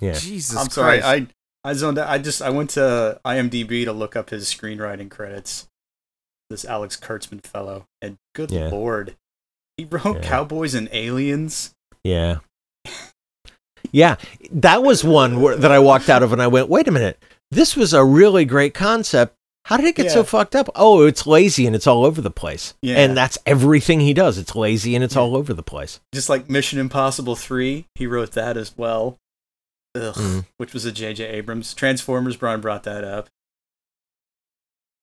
Yeah. Jesus I'm sorry. Christ. I I zoned out. I just I went to IMDb to look up his screenwriting credits. This Alex Kurtzman fellow, and good Yeah. lord, he wrote Yeah. Cowboys and Aliens. Yeah. Yeah, that was one where, that I walked out of and I went, wait a minute, this was a really great concept. How did it get so fucked up? Oh, it's lazy and it's all over the place. Yeah. And that's everything he does. It's lazy and it's all over the place. Just like Mission Impossible Three, he wrote that as well. Ugh, Mm. which was a J.J. Abrams. Transformers. Brian brought that up.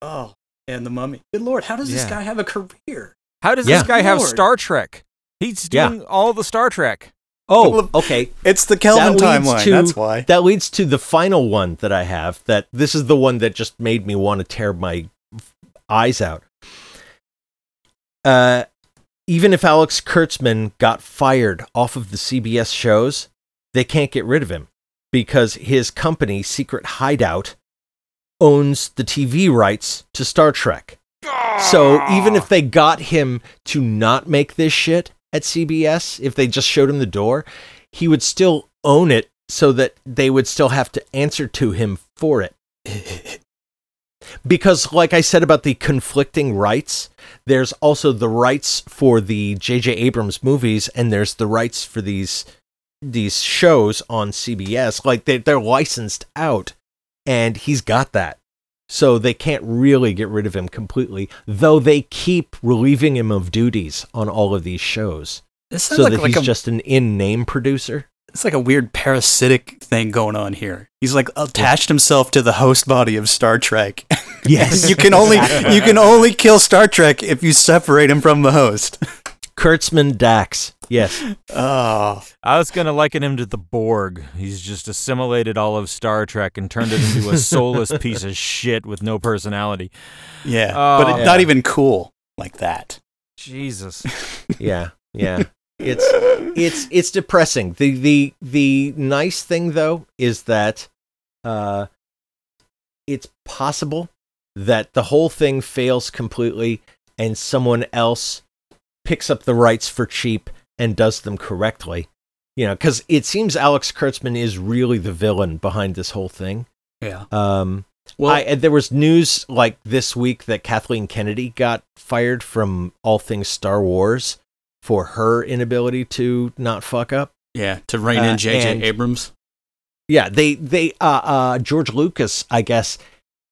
Oh, and the Mummy. Good lord, how does this guy have a career? How does Yeah. this guy have Star Trek? He's Yeah. doing all the Star Trek. Oh, okay. It's the Kelvin That timeline. to- That's why. That leads to the final one that I have. That this is the one that just made me want to tear my eyes out. Uh, even if Alex Kurtzman got fired off of the CBS shows, they can't get rid of him because his company, Secret Hideout, owns the TV rights to Star Trek. So even if they got him to not make this shit at CBS, if they just showed him the door, he would still own it so that they would still have to answer to him for it. because, like I said about the conflicting rights, there's also the rights for the J.J. Abrams movies, and there's the rights for these these shows on CBS. Like they, they're licensed out, and he's got that. So they can't really get rid of him completely, though they keep relieving him of duties on all of these shows, This so like, that like he's a, just an in-name producer. it's like a weird parasitic thing going on here. He's like attached himself to the host body of Star Trek. Yes, you can only you can only kill Star Trek if you separate him from the host. Kurtzman Dax. Yes, Oh, I was gonna liken him to the Borg. He's just assimilated all of Star Trek and turned it into a soulless piece of shit with no personality. yeah, Oh. but it, not even cool like that. Jesus. yeah, yeah. It's it's it's depressing. The the the nice thing though is that uh it's possible that the whole thing fails completely and someone else picks up the rights for cheap and does them correctly. You know, cuz it seems Alex Kurtzman is really the villain behind this whole thing. Yeah. Um Well, I, there was news like this week that Kathleen Kennedy got fired from all things Star Wars for her inability to not fuck up. yeah, to rein uh, in J.J. and- Abrams. Yeah, they they uh, uh George Lucas, I guess,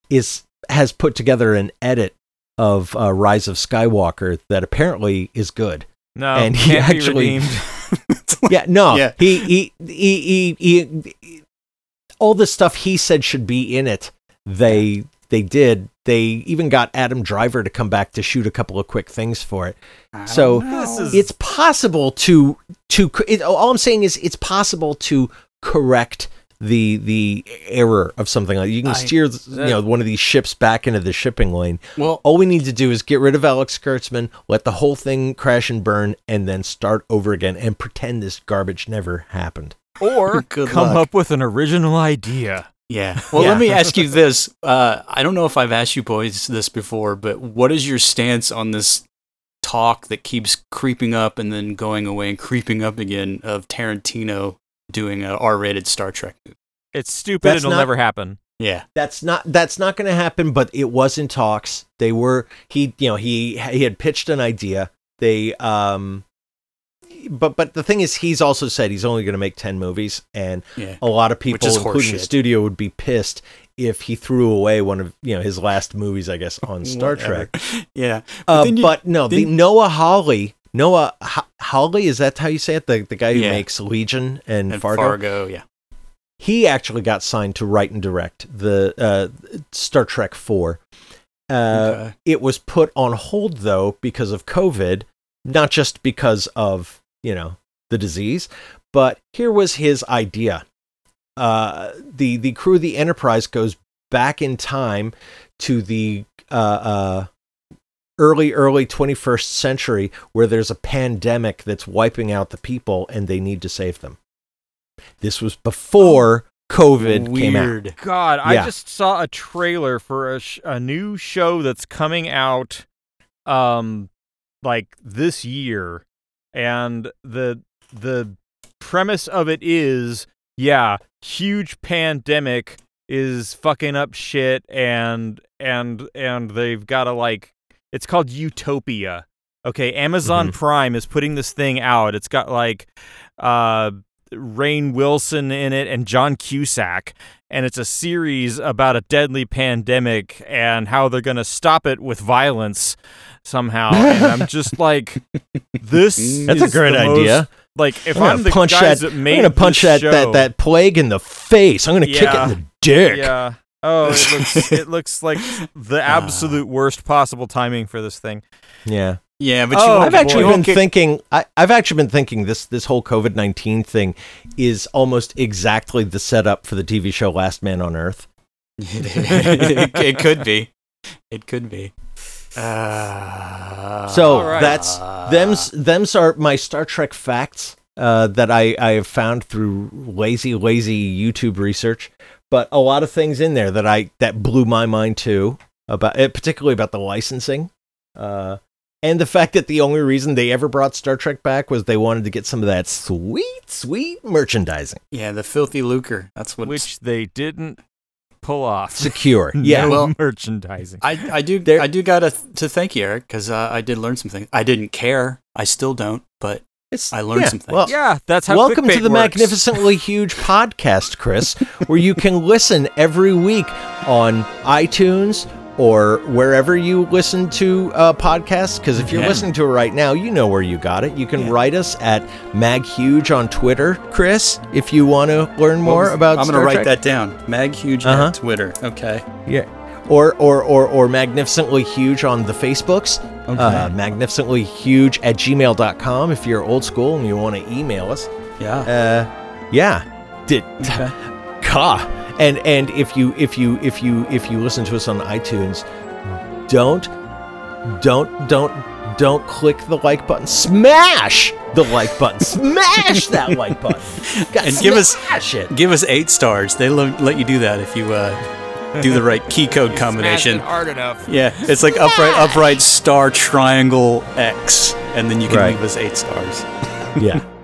is has put together an edit of uh, Rise of Skywalker that apparently is good. No, And he actually-. Yeah, no, Yeah. he, he he he he all the stuff he said should be in it. They they did. They even got Adam Driver to come back to shoot a couple of quick things for it. So is it's possible to to it, all I'm saying is it's possible to correct the the error of something like you can I- steer you know one of these ships back into the shipping lane. well, All we need to do is get rid of Alex Kurtzman, let the whole thing crash and burn, and then start over again and pretend this garbage never happened. or Good come luck. up with an original idea. Yeah. Well, Yeah. let me ask you this. Uh, I don't know if I've asked you boys this before, but what is your stance on this talk that keeps creeping up and then going away and creeping up again of Tarantino doing a R-rated Star Trek movie? It's stupid. That's It'll not- never happen. Yeah. That's not that's not going to happen. But it was in talks. They were he you know he he had pitched an idea. They um, but but the thing is, he's also said he's only going to make ten movies, and Yeah. a lot of people, is including the studio, would be pissed if he threw away one of you know his last movies, I guess, on Star Trek. Yeah. Uh, you- but no, the then- Noah Hawley, Noah Ho- Hawley, is that how you say it? The the guy who Yeah. makes Legion and, And Fargo. Fargo. yeah. He actually got signed to write and direct the uh, Star Trek Four. Uh, Okay. It was put on hold though because of COVID. not just because of you know the disease, but here was his idea. Uh, the the crew of the Enterprise goes back in time to the uh, uh, early early 21st century where there's a pandemic that's wiping out the people and they need to save them. This was before COVID came out. Weird. God, I just saw a trailer for a, sh- a new show that's coming out, um, like this year, and the the premise of it is, yeah, huge pandemic is fucking up shit, and and and they've got to like, it's called Utopia. Okay, Amazon Mhm. Prime is putting this thing out. It's got like, uh. Rainn Wilson in it and John Cusack, and it's a series about a deadly pandemic and how they're gonna stop it with violence somehow. and I'm just like, this. That's a great idea. most- like, if I'm I'm, gonna the punch guys that. that I'm gonna punch that, that show- that plague in the face. I'm gonna kick it in the dick. Yeah. Oh, it looks it looks like the absolute worst possible timing for this thing. Yeah. Yeah, but Oh, you I've actually you been won't get- thinking. I, I've actually been thinking this this whole COVID nineteen thing is almost exactly the setup for the TV show Last Man on Earth. it, it could be. It could be. Uh, So all right. that's them's them's are my Star Trek facts uh, that I I have found through lazy lazy YouTube research. But a lot of things in there that I that blew my mind too about eh, particularly about the licensing. Uh, and the fact that the only reason they ever brought Star Trek back was they wanted to get some of that sweet, sweet merchandising. yeah, the filthy lucre. That's what. Which they didn't pull off. Secure. Yeah. no well- merchandising. I I do There- I do gotta to thank you, Eric, because uh, I did learn some things. I didn't care. I still don't, but It's- I learned yeah, some things. Well, yeah, that's how. Welcome to the works. Magnificently Huge podcast, Chris, where you can listen every week on iTunes or wherever you listen to uh, podcasts. Because if you're Yeah. listening to it right now, you know where you got it. You can Yeah. write us at MagHuge on Twitter, Chris, if you want to learn more What was- about I'm gonna write Trek. that down. Mag huge Uh-huh. at Twitter. Okay. Yeah. Or, or, or, or magnificently huge on the Facebooks. Okay. Uh, magnificently huge at gmail.com if you're old school and you want to email us. yeah. Uh, yeah. Did Okay. Ka. And and if you if you if you if you listen to us on iTunes, don't don't don't don't click the like button. Smash the like button. Smash that like button. God, And give us- smash it. Give us eight stars. They lo- let you do that if you uh, do the right key code combination. hard enough. Yeah, it's like upright, upright, star, triangle, X, and then you can Right. leave us eight stars. Yeah.